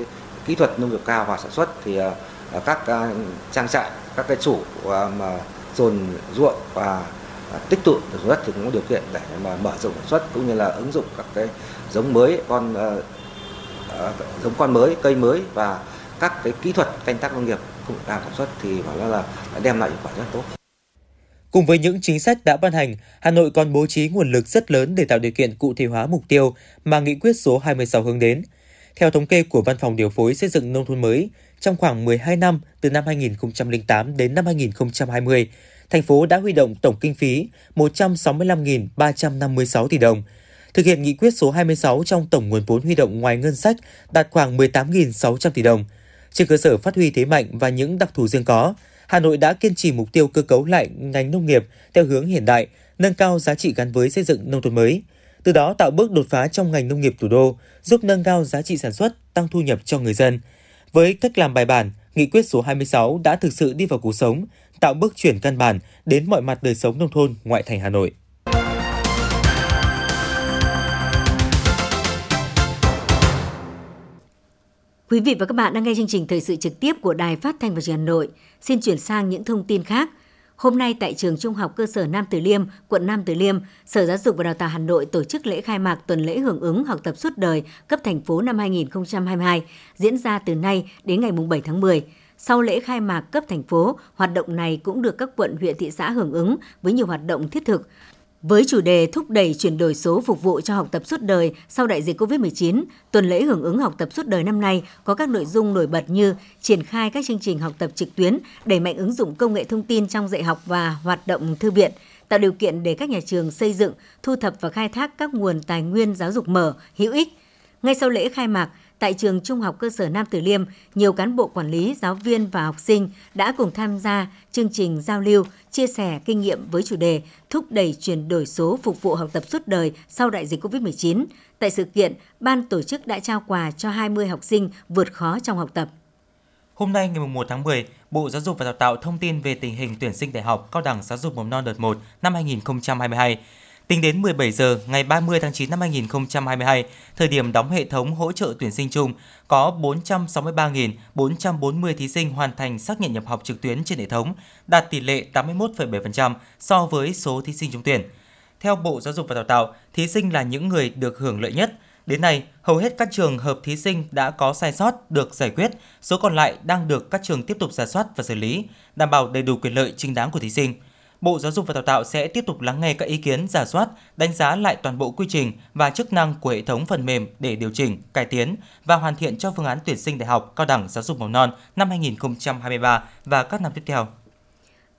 kỹ thuật nông nghiệp cao vào sản xuất thì à, các ờ, trang trại các cái chủ ờ, mà dồn ruộng và ờ, tích tụ được đất thì cũng có điều kiện để mà mở rộng sản xuất cũng như là ứng dụng các cái giống mới con giống con mới cây mới và các cái kỹ thuật canh tác nông nghiệp công nghệ sản xuất thì bảo là đem lại hiệu quả rất tốt. Cùng với những chính sách đã ban hành, Hà Nội còn bố trí nguồn lực rất lớn để tạo điều kiện cụ thể hóa mục tiêu mà nghị quyết số 26 hướng đến. Theo thống kê của Văn phòng Điều phối Xây dựng Nông thôn mới, trong khoảng 12 năm từ năm 2008 đến năm 2020, thành phố đã huy động tổng kinh phí 165.356 tỷ đồng. Thực hiện nghị quyết số 26 trong tổng nguồn vốn huy động ngoài ngân sách đạt khoảng 18.600 tỷ đồng. Trên cơ sở phát huy thế mạnh và những đặc thù riêng có, Hà Nội đã kiên trì mục tiêu cơ cấu lại ngành nông nghiệp theo hướng hiện đại, nâng cao giá trị gắn với xây dựng nông thôn mới. Từ đó tạo bước đột phá trong ngành nông nghiệp thủ đô, giúp nâng cao giá trị sản xuất, tăng thu nhập cho người dân – với cách làm bài bản, nghị quyết số 26 đã thực sự đi vào cuộc sống, tạo bước chuyển căn bản đến mọi mặt đời sống nông thôn ngoại thành Hà Nội. Quý vị và các bạn đang nghe chương trình thời sự trực tiếp của Đài Phát thanh và Truyền hình Hà Nội. Xin chuyển sang những thông tin khác. Hôm nay tại trường Trung học cơ sở Nam Từ Liêm, quận Nam Từ Liêm, Sở Giáo dục và Đào tạo Hà Nội tổ chức lễ khai mạc tuần lễ hưởng ứng học tập suốt đời cấp thành phố năm 2022, diễn ra từ nay đến ngày 7 tháng 10. Sau lễ khai mạc cấp thành phố, hoạt động này cũng được các quận huyện thị xã hưởng ứng với nhiều hoạt động thiết thực. Với chủ đề thúc đẩy chuyển đổi số phục vụ cho học tập suốt đời sau đại dịch COVID-19, tuần lễ hưởng ứng học tập suốt đời năm nay có các nội dung nổi bật như triển khai các chương trình học tập trực tuyến, đẩy mạnh ứng dụng công nghệ thông tin trong dạy học và hoạt động thư viện, tạo điều kiện để các nhà trường xây dựng, thu thập và khai thác các nguồn tài nguyên giáo dục mở, hữu ích. Ngay sau lễ khai mạc, tại trường Trung học cơ sở Nam Từ Liêm, nhiều cán bộ quản lý, giáo viên và học sinh đã cùng tham gia chương trình giao lưu, chia sẻ kinh nghiệm với chủ đề thúc đẩy chuyển đổi số phục vụ học tập suốt đời sau đại dịch COVID-19. Tại sự kiện, ban tổ chức đã trao quà cho 20 học sinh vượt khó trong học tập. Hôm nay ngày 1 tháng 10, Bộ Giáo dục và Đào tạo thông tin về tình hình tuyển sinh đại học cao đẳng giáo dục mầm non đợt 1 năm 2022. Tính đến 17 giờ ngày 30 tháng 9 năm 2022, thời điểm đóng hệ thống hỗ trợ tuyển sinh chung, có 463.440 thí sinh hoàn thành xác nhận nhập học trực tuyến trên hệ thống, đạt tỷ lệ 81,7% so với số thí sinh trúng tuyển. Theo Bộ Giáo dục và Đào tạo, thí sinh là những người được hưởng lợi nhất. Đến nay, hầu hết các trường hợp thí sinh đã có sai sót được giải quyết, số còn lại đang được các trường tiếp tục giả soát và xử lý, đảm bảo đầy đủ quyền lợi chính đáng của thí sinh. Bộ Giáo dục và Đào tạo sẽ tiếp tục lắng nghe các ý kiến, giả soát, đánh giá lại toàn bộ quy trình và chức năng của hệ thống phần mềm để điều chỉnh, cải tiến và hoàn thiện cho phương án tuyển sinh đại học cao đẳng giáo dục mầm non năm 2023 và các năm tiếp theo.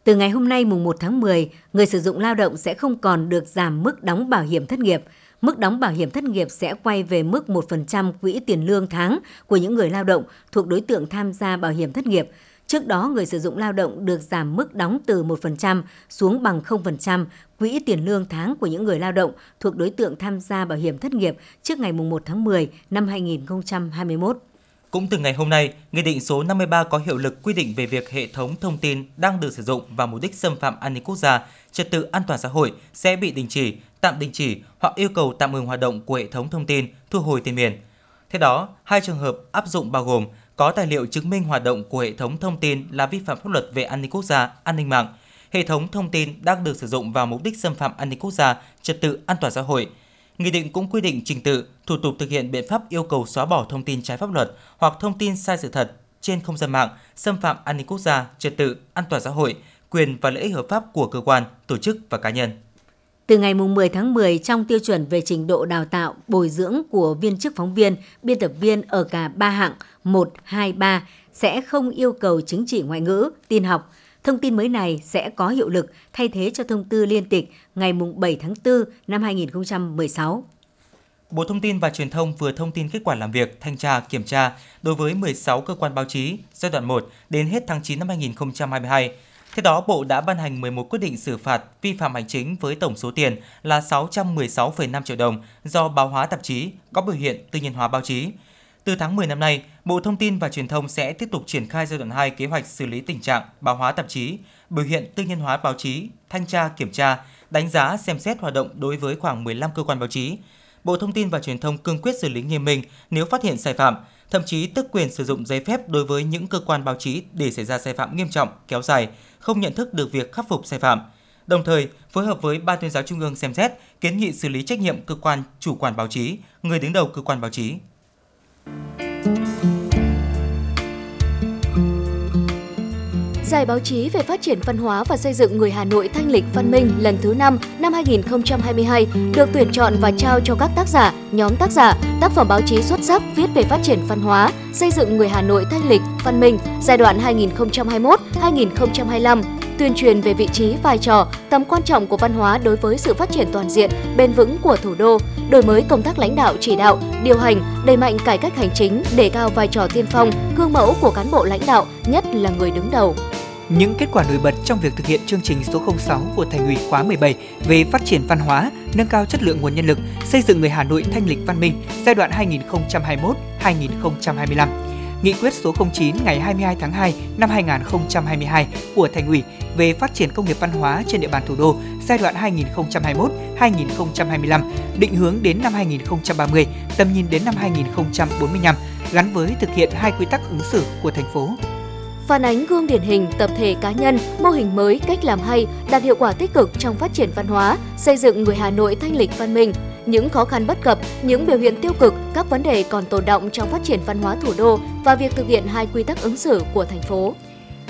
Từ ngày hôm nay mùng 1 tháng 10, người sử dụng lao động sẽ không còn được giảm mức đóng bảo hiểm thất nghiệp. Mức đóng bảo hiểm thất nghiệp sẽ quay về mức 1% quỹ tiền lương tháng của những người lao động thuộc đối tượng tham gia bảo hiểm thất nghiệp – Trước đó, người sử dụng lao động được giảm mức đóng từ 1% xuống bằng 0% quỹ tiền lương tháng của những người lao động thuộc đối tượng tham gia bảo hiểm thất nghiệp trước ngày 1 tháng 10 năm 2021. Cũng từ ngày hôm nay, Nghị định số 53 có hiệu lực quy định về việc hệ thống thông tin đang được sử dụng vào mục đích xâm phạm an ninh quốc gia, trật tự an toàn xã hội sẽ bị đình chỉ, tạm đình chỉ hoặc yêu cầu tạm ngừng hoạt động của hệ thống thông tin, thu hồi tiền miền. Theo đó, hai trường hợp áp dụng bao gồm có tài liệu chứng minh hoạt động của hệ thống thông tin là vi phạm pháp luật về an ninh quốc gia, an ninh mạng. Hệ thống thông tin đang được sử dụng vào mục đích xâm phạm an ninh quốc gia, trật tự an toàn xã hội. Nghị định cũng quy định trình tự, thủ tục thực hiện biện pháp yêu cầu xóa bỏ thông tin trái pháp luật hoặc thông tin sai sự thật trên không gian mạng, xâm phạm an ninh quốc gia, trật tự, an toàn xã hội, quyền và lợi ích hợp pháp của cơ quan, tổ chức và cá nhân. Từ ngày 10 tháng 10, trong tiêu chuẩn về trình độ đào tạo, bồi dưỡng của viên chức phóng viên, biên tập viên ở cả 3 hạng 1, 2, 3 sẽ không yêu cầu chứng chỉ ngoại ngữ, tin học. Thông tin mới này sẽ có hiệu lực thay thế cho thông tư liên tịch ngày 7 tháng 4 năm 2016. Bộ Thông tin và Truyền thông vừa thông tin kết quả làm việc, thanh tra, kiểm tra đối với 16 cơ quan báo chí giai đoạn 1 đến hết tháng 9 năm 2022 theo đó, Bộ đã ban hành 11 quyết định xử phạt vi phạm hành chính với tổng số tiền là 616,5 triệu đồng do báo hóa tạp chí có biểu hiện tư nhân hóa báo chí. Từ tháng 10 năm nay, Bộ Thông tin và Truyền thông sẽ tiếp tục triển khai giai đoạn 2 kế hoạch xử lý tình trạng báo hóa tạp chí, biểu hiện tư nhân hóa báo chí, thanh tra, kiểm tra, đánh giá, xem xét hoạt động đối với khoảng 15 cơ quan báo chí. Bộ Thông tin và Truyền thông cương quyết xử lý nghiêm minh nếu phát hiện sai phạm, thậm chí tước quyền sử dụng giấy phép đối với những cơ quan báo chí để xảy ra sai phạm nghiêm trọng, kéo dài, không nhận thức được việc khắc phục sai phạm. Đồng thời, phối hợp với Ban tuyên giáo Trung ương xem xét, kiến nghị xử lý trách nhiệm cơ quan chủ quản báo chí, người đứng đầu cơ quan báo chí. Giải báo chí về phát triển văn hóa và xây dựng người Hà Nội thanh lịch văn minh lần thứ 5 năm 2022 được tuyển chọn và trao cho các tác giả, nhóm tác giả, tác phẩm báo chí xuất sắc viết về phát triển văn hóa, xây dựng người Hà Nội thanh lịch văn minh giai đoạn 2021-2025 tuyên truyền về vị trí, vai trò, tầm quan trọng của văn hóa đối với sự phát triển toàn diện, bền vững của thủ đô, đổi mới công tác lãnh đạo chỉ đạo, điều hành, đẩy mạnh cải cách hành chính, đề cao vai trò tiên phong, gương mẫu của cán bộ lãnh đạo, nhất là người đứng đầu. Những kết quả nổi bật trong việc thực hiện chương trình số 06 của Thành ủy khóa 17 về phát triển văn hóa, nâng cao chất lượng nguồn nhân lực, xây dựng người Hà Nội thanh lịch văn minh giai đoạn 2021-2025 Nghị quyết số 09 ngày 22 tháng 2 năm 2022 của Thành ủy về phát triển công nghiệp văn hóa trên địa bàn thủ đô giai đoạn 2021-2025, định hướng đến năm 2030, tầm nhìn đến năm 2045, gắn với thực hiện hai quy tắc ứng xử của thành phố. phản ánh gương điển hình tập thể cá nhân, mô hình mới, cách làm hay, đạt hiệu quả tích cực trong phát triển văn hóa, xây dựng người Hà Nội thanh lịch văn minh, những khó khăn bất cập, những biểu hiện tiêu cực, các vấn đề còn tồn động trong phát triển văn hóa thủ đô và việc thực hiện hai quy tắc ứng xử của thành phố.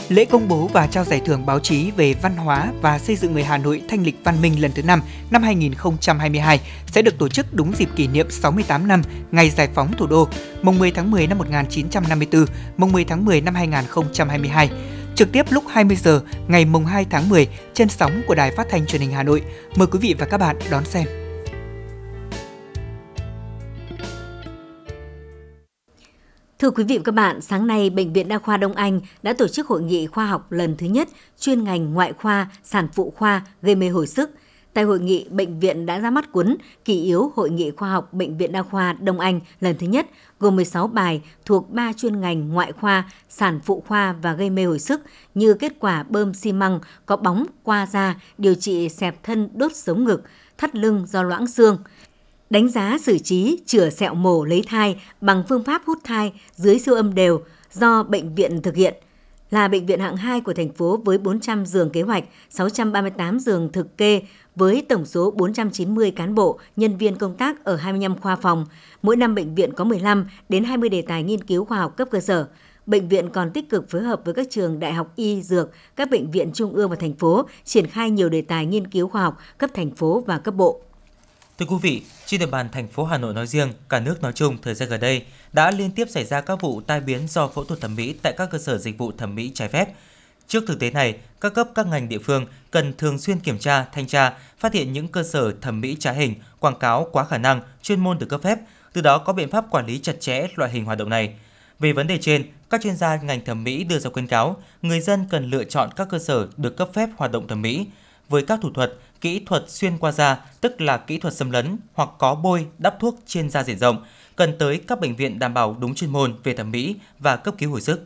Lễ công bố và trao giải thưởng báo chí về văn hóa và xây dựng người Hà Nội thanh lịch văn minh lần thứ 5 năm 2022 sẽ được tổ chức đúng dịp kỷ niệm 68 năm ngày giải phóng thủ đô, mùng 10 tháng 10 năm 1954, mùng 10 tháng 10 năm 2022 trực tiếp lúc 20 giờ ngày mùng 2 tháng 10 trên sóng của Đài Phát thanh Truyền hình Hà Nội. Mời quý vị và các bạn đón xem. Thưa quý vị và các bạn, sáng nay Bệnh viện Đa khoa Đông Anh đã tổ chức hội nghị khoa học lần thứ nhất chuyên ngành ngoại khoa, sản phụ khoa, gây mê hồi sức. Tại hội nghị, bệnh viện đã ra mắt cuốn Kỳ yếu Hội nghị khoa học Bệnh viện Đa khoa Đông Anh lần thứ nhất, gồm 16 bài thuộc 3 chuyên ngành ngoại khoa, sản phụ khoa và gây mê hồi sức như kết quả bơm xi măng có bóng qua da, điều trị xẹp thân đốt sống ngực, thắt lưng do loãng xương – đánh giá xử trí chữa sẹo mổ lấy thai bằng phương pháp hút thai dưới siêu âm đều do bệnh viện thực hiện là bệnh viện hạng 2 của thành phố với 400 giường kế hoạch, 638 giường thực kê với tổng số 490 cán bộ, nhân viên công tác ở 25 khoa phòng. Mỗi năm bệnh viện có 15 đến 20 đề tài nghiên cứu khoa học cấp cơ sở. Bệnh viện còn tích cực phối hợp với các trường đại học y dược, các bệnh viện trung ương và thành phố triển khai nhiều đề tài nghiên cứu khoa học cấp thành phố và cấp bộ. Thưa quý vị, trên địa bàn thành phố Hà Nội nói riêng, cả nước nói chung thời gian gần đây đã liên tiếp xảy ra các vụ tai biến do phẫu thuật thẩm mỹ tại các cơ sở dịch vụ thẩm mỹ trái phép. Trước thực tế này, các cấp các ngành địa phương cần thường xuyên kiểm tra, thanh tra, phát hiện những cơ sở thẩm mỹ trá hình, quảng cáo quá khả năng, chuyên môn được cấp phép, từ đó có biện pháp quản lý chặt chẽ loại hình hoạt động này. Về vấn đề trên, các chuyên gia ngành thẩm mỹ đưa ra khuyến cáo người dân cần lựa chọn các cơ sở được cấp phép hoạt động thẩm mỹ với các thủ thuật kỹ thuật xuyên qua da, tức là kỹ thuật xâm lấn hoặc có bôi, đắp thuốc trên da diện rộng, cần tới các bệnh viện đảm bảo đúng chuyên môn về thẩm mỹ và cấp cứu hồi sức.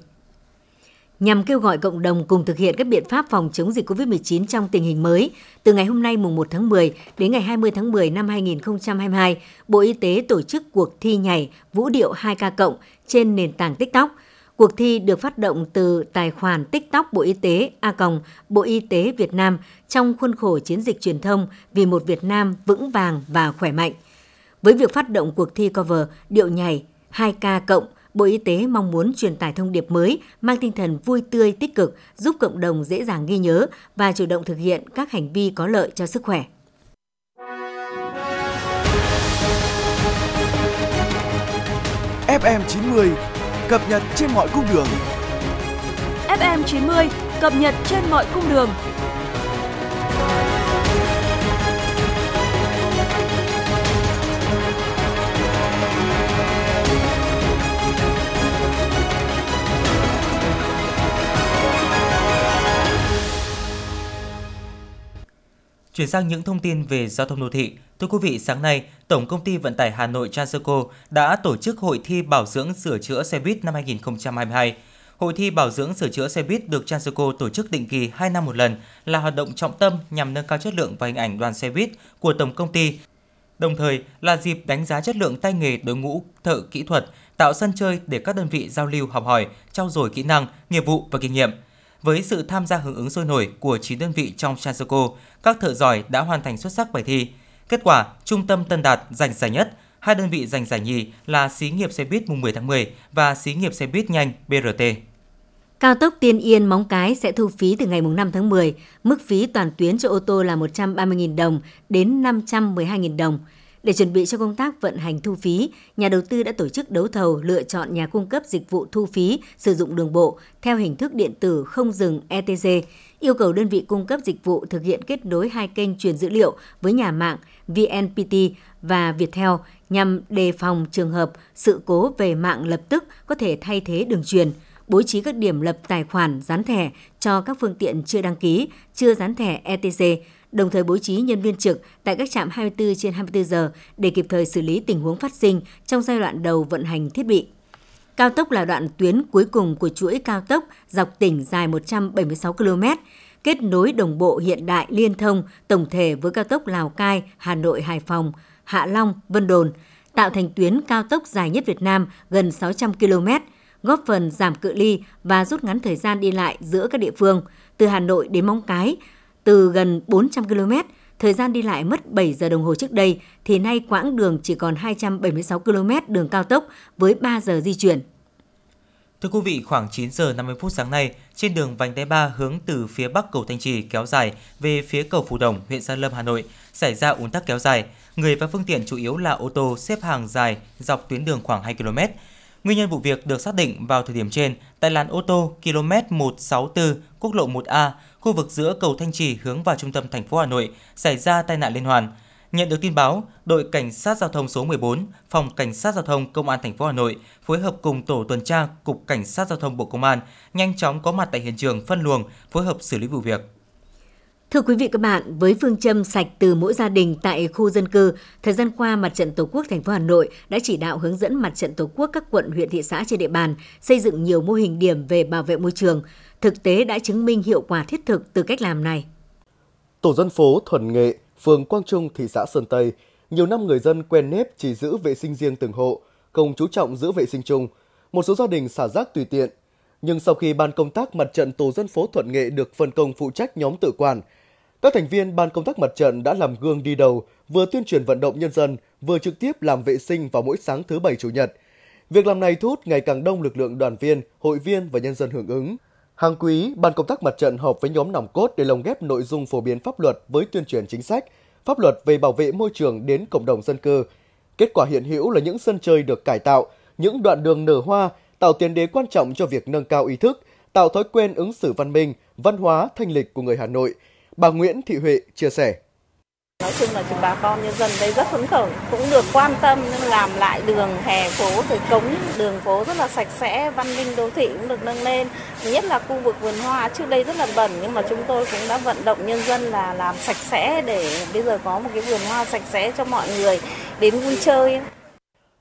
Nhằm kêu gọi cộng đồng cùng thực hiện các biện pháp phòng chống dịch COVID-19 trong tình hình mới, từ ngày hôm nay mùng 1 tháng 10 đến ngày 20 tháng 10 năm 2022, Bộ Y tế tổ chức cuộc thi nhảy vũ điệu 2K cộng trên nền tảng TikTok – Cuộc thi được phát động từ tài khoản TikTok Bộ Y tế A Còng Bộ Y tế Việt Nam trong khuôn khổ chiến dịch truyền thông vì một Việt Nam vững vàng và khỏe mạnh. Với việc phát động cuộc thi cover điệu nhảy 2K cộng, Bộ Y tế mong muốn truyền tải thông điệp mới mang tinh thần vui tươi tích cực, giúp cộng đồng dễ dàng ghi nhớ và chủ động thực hiện các hành vi có lợi cho sức khỏe. FM90 cập nhật trên mọi cung đường. FM 90 cập nhật trên mọi cung đường. Chuyển sang những thông tin về giao thông đô thị. Thưa quý vị, sáng nay, Tổng công ty Vận tải Hà Nội transco đã tổ chức hội thi bảo dưỡng sửa chữa xe buýt năm 2022. Hội thi bảo dưỡng sửa chữa xe buýt được transco tổ chức định kỳ 2 năm một lần là hoạt động trọng tâm nhằm nâng cao chất lượng và hình ảnh đoàn xe buýt của tổng công ty. Đồng thời là dịp đánh giá chất lượng tay nghề đội ngũ thợ kỹ thuật, tạo sân chơi để các đơn vị giao lưu học hỏi, trao dồi kỹ năng, nghiệp vụ và kinh nghiệm – với sự tham gia hưởng ứng sôi nổi của 9 đơn vị trong transco các thợ giỏi đã hoàn thành xuất sắc bài thi. Kết quả, Trung tâm Tân Đạt giành giải nhất, hai đơn vị giành giải nhì là Xí nghiệp xe buýt mùng 10 tháng 10 và Xí nghiệp xe buýt nhanh BRT. Cao tốc Tiên Yên Móng Cái sẽ thu phí từ ngày 5 tháng 10. Mức phí toàn tuyến cho ô tô là 130.000 đồng đến 512.000 đồng. Để chuẩn bị cho công tác vận hành thu phí, nhà đầu tư đã tổ chức đấu thầu lựa chọn nhà cung cấp dịch vụ thu phí sử dụng đường bộ theo hình thức điện tử không dừng ETC, yêu cầu đơn vị cung cấp dịch vụ thực hiện kết nối hai kênh truyền dữ liệu với nhà mạng VNPT và Viettel nhằm đề phòng trường hợp sự cố về mạng lập tức có thể thay thế đường truyền, bố trí các điểm lập tài khoản dán thẻ cho các phương tiện chưa đăng ký, chưa dán thẻ ETC đồng thời bố trí nhân viên trực tại các trạm 24 trên 24 giờ để kịp thời xử lý tình huống phát sinh trong giai đoạn đầu vận hành thiết bị. Cao tốc là đoạn tuyến cuối cùng của chuỗi cao tốc dọc tỉnh dài 176 km, kết nối đồng bộ hiện đại liên thông tổng thể với cao tốc Lào Cai, Hà Nội, Hải Phòng, Hạ Long, Vân Đồn, tạo thành tuyến cao tốc dài nhất Việt Nam gần 600 km, góp phần giảm cự ly và rút ngắn thời gian đi lại giữa các địa phương. Từ Hà Nội đến Móng Cái, từ gần 400 km, thời gian đi lại mất 7 giờ đồng hồ trước đây thì nay quãng đường chỉ còn 276 km đường cao tốc với 3 giờ di chuyển. Thưa quý vị, khoảng 9 giờ 50 phút sáng nay, trên đường vành đai 3 hướng từ phía bắc cầu Thanh Trì kéo dài về phía cầu phù Đồng, huyện Gia Lâm, Hà Nội, xảy ra ùn tắc kéo dài. Người và phương tiện chủ yếu là ô tô xếp hàng dài dọc tuyến đường khoảng 2 km. Nguyên nhân vụ việc được xác định vào thời điểm trên tại làn ô tô km 164 quốc lộ 1A, khu vực giữa cầu Thanh Trì hướng vào trung tâm thành phố Hà Nội xảy ra tai nạn liên hoàn. Nhận được tin báo, đội cảnh sát giao thông số 14, phòng cảnh sát giao thông công an thành phố Hà Nội phối hợp cùng tổ tuần tra cục cảnh sát giao thông Bộ Công an nhanh chóng có mặt tại hiện trường phân luồng, phối hợp xử lý vụ việc. Thưa quý vị các bạn, với phương châm sạch từ mỗi gia đình tại khu dân cư, thời gian qua Mặt trận Tổ quốc thành phố Hà Nội đã chỉ đạo hướng dẫn Mặt trận Tổ quốc các quận, huyện, thị xã trên địa bàn xây dựng nhiều mô hình điểm về bảo vệ môi trường. Thực tế đã chứng minh hiệu quả thiết thực từ cách làm này. Tổ dân phố Thuần Nghệ, phường Quang Trung, thị xã Sơn Tây, nhiều năm người dân quen nếp chỉ giữ vệ sinh riêng từng hộ, không chú trọng giữ vệ sinh chung. Một số gia đình xả rác tùy tiện. Nhưng sau khi ban công tác mặt trận tổ dân phố Thuận Nghệ được phân công phụ trách nhóm tự quản, các thành viên ban công tác mặt trận đã làm gương đi đầu, vừa tuyên truyền vận động nhân dân, vừa trực tiếp làm vệ sinh vào mỗi sáng thứ bảy chủ nhật. Việc làm này thu hút ngày càng đông lực lượng đoàn viên, hội viên và nhân dân hưởng ứng. Hàng quý, ban công tác mặt trận họp với nhóm nòng cốt để lồng ghép nội dung phổ biến pháp luật với tuyên truyền chính sách, pháp luật về bảo vệ môi trường đến cộng đồng dân cư. Kết quả hiện hữu là những sân chơi được cải tạo, những đoạn đường nở hoa, tạo tiền đề quan trọng cho việc nâng cao ý thức, tạo thói quen ứng xử văn minh, văn hóa, thanh lịch của người Hà Nội – Bà Nguyễn Thị Huệ chia sẻ. Nói chung là chúng bà con nhân dân đây rất phấn khởi, cũng được quan tâm nên làm lại đường hè phố rồi cống đường phố rất là sạch sẽ, văn minh đô thị cũng được nâng lên. Nhất là khu vực vườn hoa trước đây rất là bẩn nhưng mà chúng tôi cũng đã vận động nhân dân là làm sạch sẽ để bây giờ có một cái vườn hoa sạch sẽ cho mọi người đến vui chơi.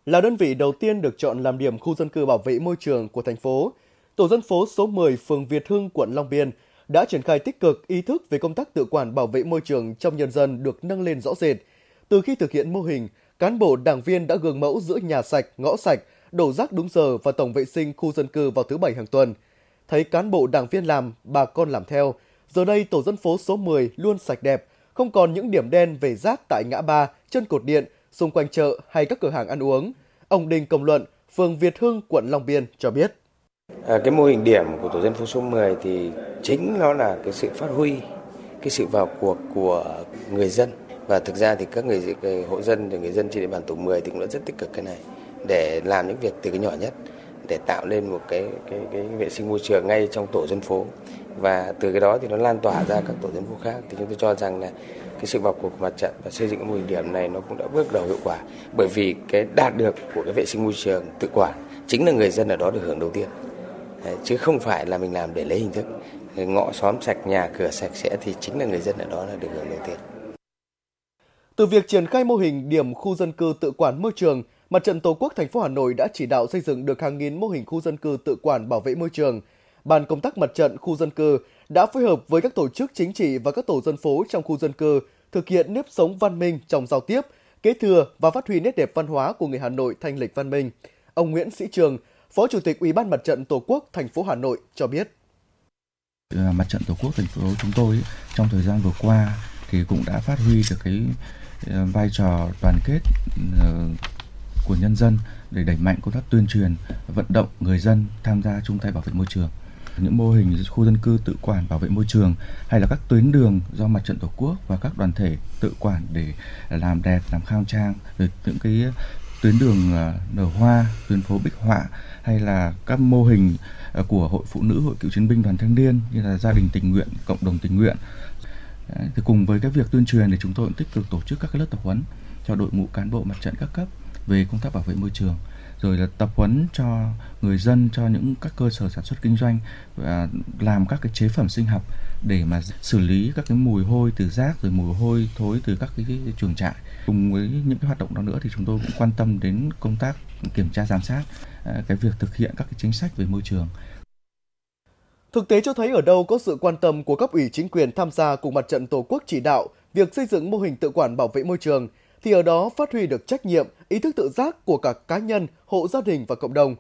Là đơn vị đầu tiên được chọn làm điểm khu dân cư bảo vệ môi trường của thành phố, tổ dân phố số 10 phường Việt Hưng, quận Long Biên – đã triển khai tích cực ý thức về công tác tự quản bảo vệ môi trường trong nhân dân được nâng lên rõ rệt. Từ khi thực hiện mô hình, cán bộ đảng viên đã gương mẫu giữa nhà sạch, ngõ sạch, đổ rác đúng giờ và tổng vệ sinh khu dân cư vào thứ bảy hàng tuần. Thấy cán bộ đảng viên làm, bà con làm theo. Giờ đây tổ dân phố số 10 luôn sạch đẹp, không còn những điểm đen về rác tại ngã ba, chân cột điện, xung quanh chợ hay các cửa hàng ăn uống. Ông Đinh Công Luận, phường Việt Hưng, quận Long Biên cho biết. À, cái mô hình điểm của tổ dân phố số 10 thì chính nó là cái sự phát huy cái sự vào cuộc của người dân. Và thực ra thì các người, người hộ dân và người dân trên địa bàn tổ 10 thì cũng đã rất tích cực cái này để làm những việc từ cái nhỏ nhất để tạo lên một cái cái cái vệ sinh môi trường ngay trong tổ dân phố. Và từ cái đó thì nó lan tỏa ra các tổ dân phố khác. Thì chúng tôi cho rằng là cái sự vào cuộc của mặt trận và xây dựng cái mô hình điểm này nó cũng đã bước đầu hiệu quả. Bởi vì cái đạt được của cái vệ sinh môi trường tự quản chính là người dân ở đó được hưởng đầu tiên chứ không phải là mình làm để lấy hình thức ngõ xóm sạch nhà cửa sạch sẽ thì chính là người dân ở đó là được hưởng đầu tiên từ việc triển khai mô hình điểm khu dân cư tự quản môi trường Mặt trận Tổ quốc thành phố Hà Nội đã chỉ đạo xây dựng được hàng nghìn mô hình khu dân cư tự quản bảo vệ môi trường. Ban công tác mặt trận khu dân cư đã phối hợp với các tổ chức chính trị và các tổ dân phố trong khu dân cư thực hiện nếp sống văn minh trong giao tiếp, kế thừa và phát huy nét đẹp văn hóa của người Hà Nội thanh lịch văn minh. Ông Nguyễn Sĩ Trường, Phó Chủ tịch Ủy ban Mặt trận Tổ quốc thành phố Hà Nội cho biết. Ờ, mặt trận Tổ quốc thành phố chúng tôi trong thời gian vừa qua thì cũng đã phát huy được cái ờ, vai trò đoàn kết ờ, của nhân dân để đẩy mạnh công tác tuyên truyền, vận động người dân tham gia chung tay bảo vệ môi trường. Những mô hình khu dân cư tự quản bảo vệ môi trường hay là các tuyến đường do mặt trận tổ quốc và các đoàn thể tự quản để làm đẹp, làm khang trang, rồi những cái tuyến đường ờ, nở hoa, tuyến phố bích họa hay là các mô hình ờ, của hội phụ nữ, hội cựu chiến binh, đoàn thanh niên như là gia đình tình nguyện, cộng đồng tình nguyện. Thì cùng với cái việc tuyên truyền thì chúng tôi cũng tích cực tổ chức các cái lớp tập huấn cho đội ngũ cán bộ mặt trận các cấp về công tác bảo vệ môi trường rồi là tập huấn cho người dân cho những các cơ sở sản xuất kinh doanh và làm các cái chế phẩm sinh học để mà xử lý các cái mùi hôi từ rác rồi mùi hôi thối từ các cái, chuồng trại cùng với những cái hoạt động đó nữa thì chúng tôi cũng quan tâm đến công tác kiểm tra giám sát à, cái việc thực hiện các cái chính sách về môi trường Thực tế cho thấy ở đâu có sự quan tâm của cấp ủy chính quyền tham gia cùng mặt trận Tổ quốc chỉ đạo việc xây dựng mô hình tự quản bảo vệ môi trường thì ở đó phát huy được trách nhiệm, ý thức tự giác của cả cá nhân, hộ gia đình và cộng đồng.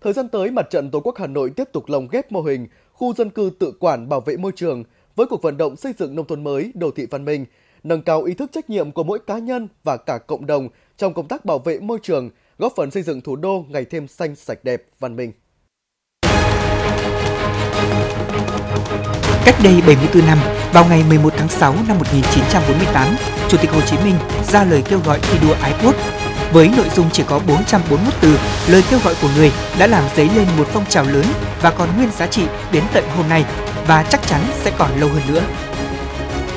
Thời gian tới, Mặt trận Tổ quốc Hà Nội tiếp tục lồng ghép mô hình khu dân cư tự quản bảo vệ môi trường với cuộc vận động xây dựng nông thôn mới, đô thị văn minh, nâng cao ý thức trách nhiệm của mỗi cá nhân và cả cộng đồng trong công tác bảo vệ môi trường, góp phần xây dựng thủ đô ngày thêm xanh sạch đẹp, văn minh. Cách đây 74 năm, vào ngày 11 tháng 6 năm 1948, Chủ tịch Hồ Chí Minh ra lời kêu gọi thi đua ái quốc. Với nội dung chỉ có 441 từ, lời kêu gọi của người đã làm dấy lên một phong trào lớn và còn nguyên giá trị đến tận hôm nay và chắc chắn sẽ còn lâu hơn nữa.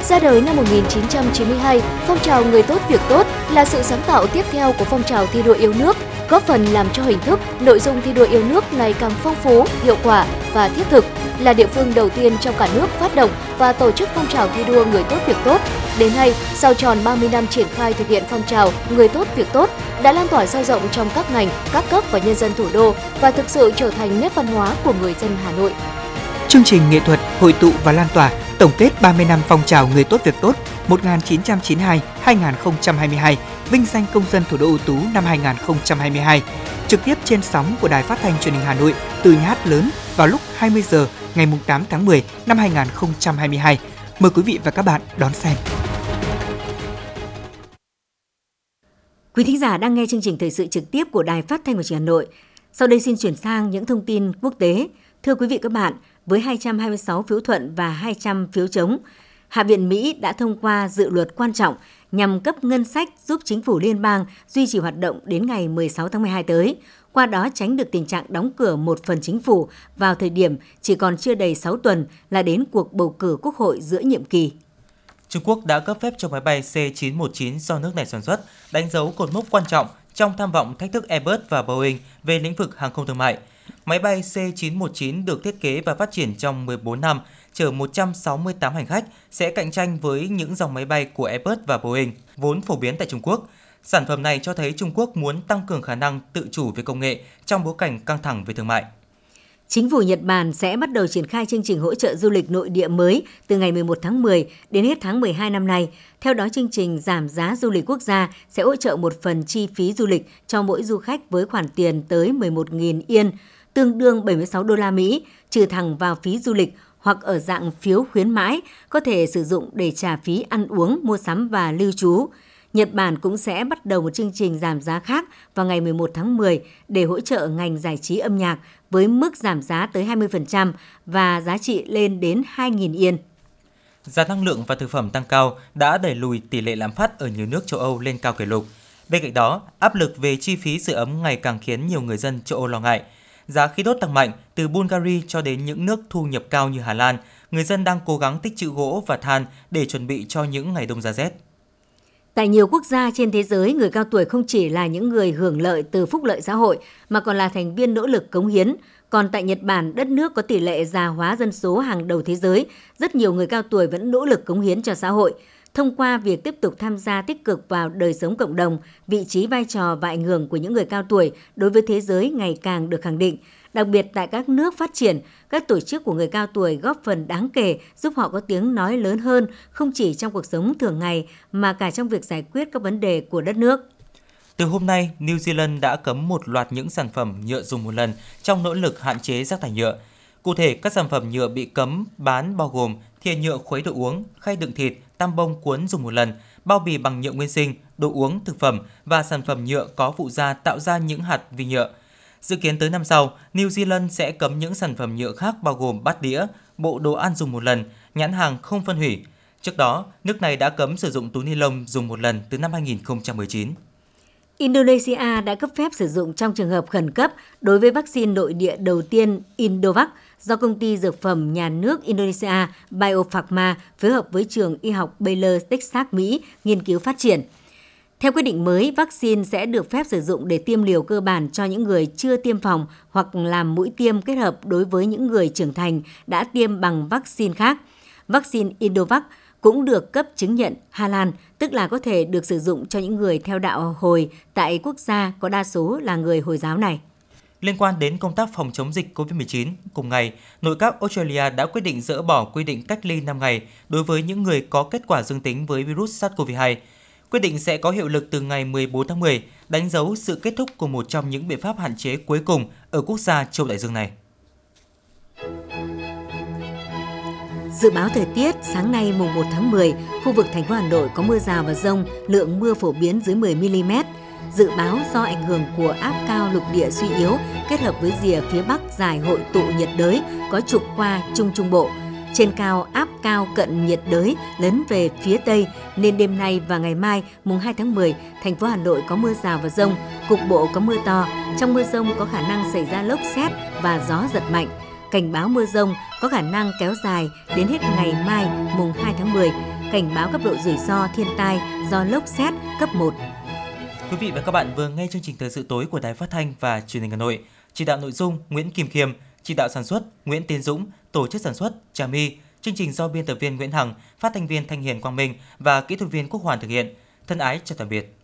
Ra đời năm 1992, phong trào Người tốt việc tốt là sự sáng tạo tiếp theo của phong trào thi đua yêu nước, góp phần làm cho hình thức, nội dung thi đua yêu nước ngày càng phong phú, hiệu quả và thiết thực, là địa phương đầu tiên trong cả nước phát động và tổ chức phong trào thi đua Người tốt việc tốt. Đến nay, sau tròn 30 năm triển khai thực hiện phong trào Người tốt việc tốt đã lan tỏa sâu rộng trong các ngành, các cấp và nhân dân thủ đô và thực sự trở thành nét văn hóa của người dân Hà Nội. Chương trình nghệ thuật hội tụ và lan tỏa tổng kết 30 năm phong trào Người tốt việc tốt 1992-2022, vinh danh công dân thủ đô ưu tú năm 2022, trực tiếp trên sóng của Đài Phát thanh Truyền hình Hà Nội từ nhà hát lớn vào lúc 20 giờ ngày 8 tháng 10 năm 2022. Mời quý vị và các bạn đón xem. Quý thính giả đang nghe chương trình thời sự trực tiếp của Đài Phát thanh và Truyền hình Hà Nội. Sau đây xin chuyển sang những thông tin quốc tế. Thưa quý vị các bạn, với 226 phiếu thuận và 200 phiếu chống, Hạ viện Mỹ đã thông qua dự luật quan trọng nhằm cấp ngân sách giúp chính phủ liên bang duy trì hoạt động đến ngày 16 tháng 12 tới, qua đó tránh được tình trạng đóng cửa một phần chính phủ vào thời điểm chỉ còn chưa đầy 6 tuần là đến cuộc bầu cử quốc hội giữa nhiệm kỳ. Trung Quốc đã cấp phép cho máy bay C-919 do nước này sản xuất, đánh dấu cột mốc quan trọng trong tham vọng thách thức Airbus và Boeing về lĩnh vực hàng không thương mại. Máy bay C-919 được thiết kế và phát triển trong 14 năm, chở 168 hành khách, sẽ cạnh tranh với những dòng máy bay của Airbus và Boeing, vốn phổ biến tại Trung Quốc. Sản phẩm này cho thấy Trung Quốc muốn tăng cường khả năng tự chủ về công nghệ trong bối cảnh căng thẳng về thương mại. Chính phủ Nhật Bản sẽ bắt đầu triển khai chương trình hỗ trợ du lịch nội địa mới từ ngày 11 tháng 10 đến hết tháng 12 năm nay. Theo đó, chương trình giảm giá du lịch quốc gia sẽ hỗ trợ một phần chi phí du lịch cho mỗi du khách với khoản tiền tới 11.000 yên, tương đương 76 đô la Mỹ, trừ thẳng vào phí du lịch hoặc ở dạng phiếu khuyến mãi, có thể sử dụng để trả phí ăn uống, mua sắm và lưu trú. Nhật Bản cũng sẽ bắt đầu một chương trình giảm giá khác vào ngày 11 tháng 10 để hỗ trợ ngành giải trí âm nhạc với mức giảm giá tới 20% và giá trị lên đến 2.000 yên. Giá năng lượng và thực phẩm tăng cao đã đẩy lùi tỷ lệ lạm phát ở nhiều nước châu Âu lên cao kỷ lục. Bên cạnh đó, áp lực về chi phí sửa ấm ngày càng khiến nhiều người dân châu Âu lo ngại. Giá khí đốt tăng mạnh từ Bulgaria cho đến những nước thu nhập cao như Hà Lan, người dân đang cố gắng tích trữ gỗ và than để chuẩn bị cho những ngày đông giá rét. Tại nhiều quốc gia trên thế giới, người cao tuổi không chỉ là những người hưởng lợi từ phúc lợi xã hội mà còn là thành viên nỗ lực cống hiến. Còn tại Nhật Bản, đất nước có tỷ lệ già hóa dân số hàng đầu thế giới, rất nhiều người cao tuổi vẫn nỗ lực cống hiến cho xã hội. Thông qua việc tiếp tục tham gia tích cực vào đời sống cộng đồng, vị trí vai trò và ảnh hưởng của những người cao tuổi đối với thế giới ngày càng được khẳng định. Đặc biệt tại các nước phát triển, các tổ chức của người cao tuổi góp phần đáng kể giúp họ có tiếng nói lớn hơn không chỉ trong cuộc sống thường ngày mà cả trong việc giải quyết các vấn đề của đất nước. Từ hôm nay, New Zealand đã cấm một loạt những sản phẩm nhựa dùng một lần trong nỗ lực hạn chế rác thải nhựa. Cụ thể, các sản phẩm nhựa bị cấm bán bao gồm thìa nhựa khuấy đồ uống, khay đựng thịt, tam bông cuốn dùng một lần, bao bì bằng nhựa nguyên sinh, đồ uống, thực phẩm và sản phẩm nhựa có phụ gia tạo ra những hạt vi nhựa. Dự kiến tới năm sau, New Zealand sẽ cấm những sản phẩm nhựa khác bao gồm bát đĩa, bộ đồ ăn dùng một lần, nhãn hàng không phân hủy. Trước đó, nước này đã cấm sử dụng túi ni lông dùng một lần từ năm 2019. Indonesia đã cấp phép sử dụng trong trường hợp khẩn cấp đối với vaccine nội địa đầu tiên Indovac do công ty dược phẩm nhà nước Indonesia Biopharma phối hợp với trường y học Baylor, Texas, Mỹ nghiên cứu phát triển. Theo quyết định mới, vaccine sẽ được phép sử dụng để tiêm liều cơ bản cho những người chưa tiêm phòng hoặc làm mũi tiêm kết hợp đối với những người trưởng thành đã tiêm bằng vaccine khác. Vaccine Indovac cũng được cấp chứng nhận Hà Lan, tức là có thể được sử dụng cho những người theo đạo Hồi tại quốc gia có đa số là người Hồi giáo này. Liên quan đến công tác phòng chống dịch COVID-19, cùng ngày, nội các Australia đã quyết định dỡ bỏ quy định cách ly 5 ngày đối với những người có kết quả dương tính với virus SARS-CoV-2. Quyết định sẽ có hiệu lực từ ngày 14 tháng 10, đánh dấu sự kết thúc của một trong những biện pháp hạn chế cuối cùng ở quốc gia châu đại dương này. Dự báo thời tiết sáng nay mùng 1 tháng 10, khu vực thành phố Hà Nội có mưa rào và rông, lượng mưa phổ biến dưới 10 mm. Dự báo do ảnh hưởng của áp cao lục địa suy yếu kết hợp với rìa phía bắc giải hội tụ nhiệt đới có trục qua Trung Trung Bộ. Trên cao áp cao cận nhiệt đới lấn về phía tây nên đêm nay và ngày mai mùng 2 tháng 10, thành phố Hà Nội có mưa rào và rông, cục bộ có mưa to. Trong mưa rông có khả năng xảy ra lốc xét và gió giật mạnh cảnh báo mưa rông có khả năng kéo dài đến hết ngày mai mùng 2 tháng 10, cảnh báo cấp độ rủi ro thiên tai do lốc xét cấp 1. Quý vị và các bạn vừa nghe chương trình thời sự tối của Đài Phát thanh và Truyền hình Hà Nội. Chỉ đạo nội dung Nguyễn Kim Khiêm, chỉ đạo sản xuất Nguyễn Tiến Dũng, tổ chức sản xuất Trà My. Chương trình do biên tập viên Nguyễn Hằng, phát thanh viên Thanh Hiền Quang Minh và kỹ thuật viên Quốc Hoàn thực hiện. Thân ái chào tạm biệt.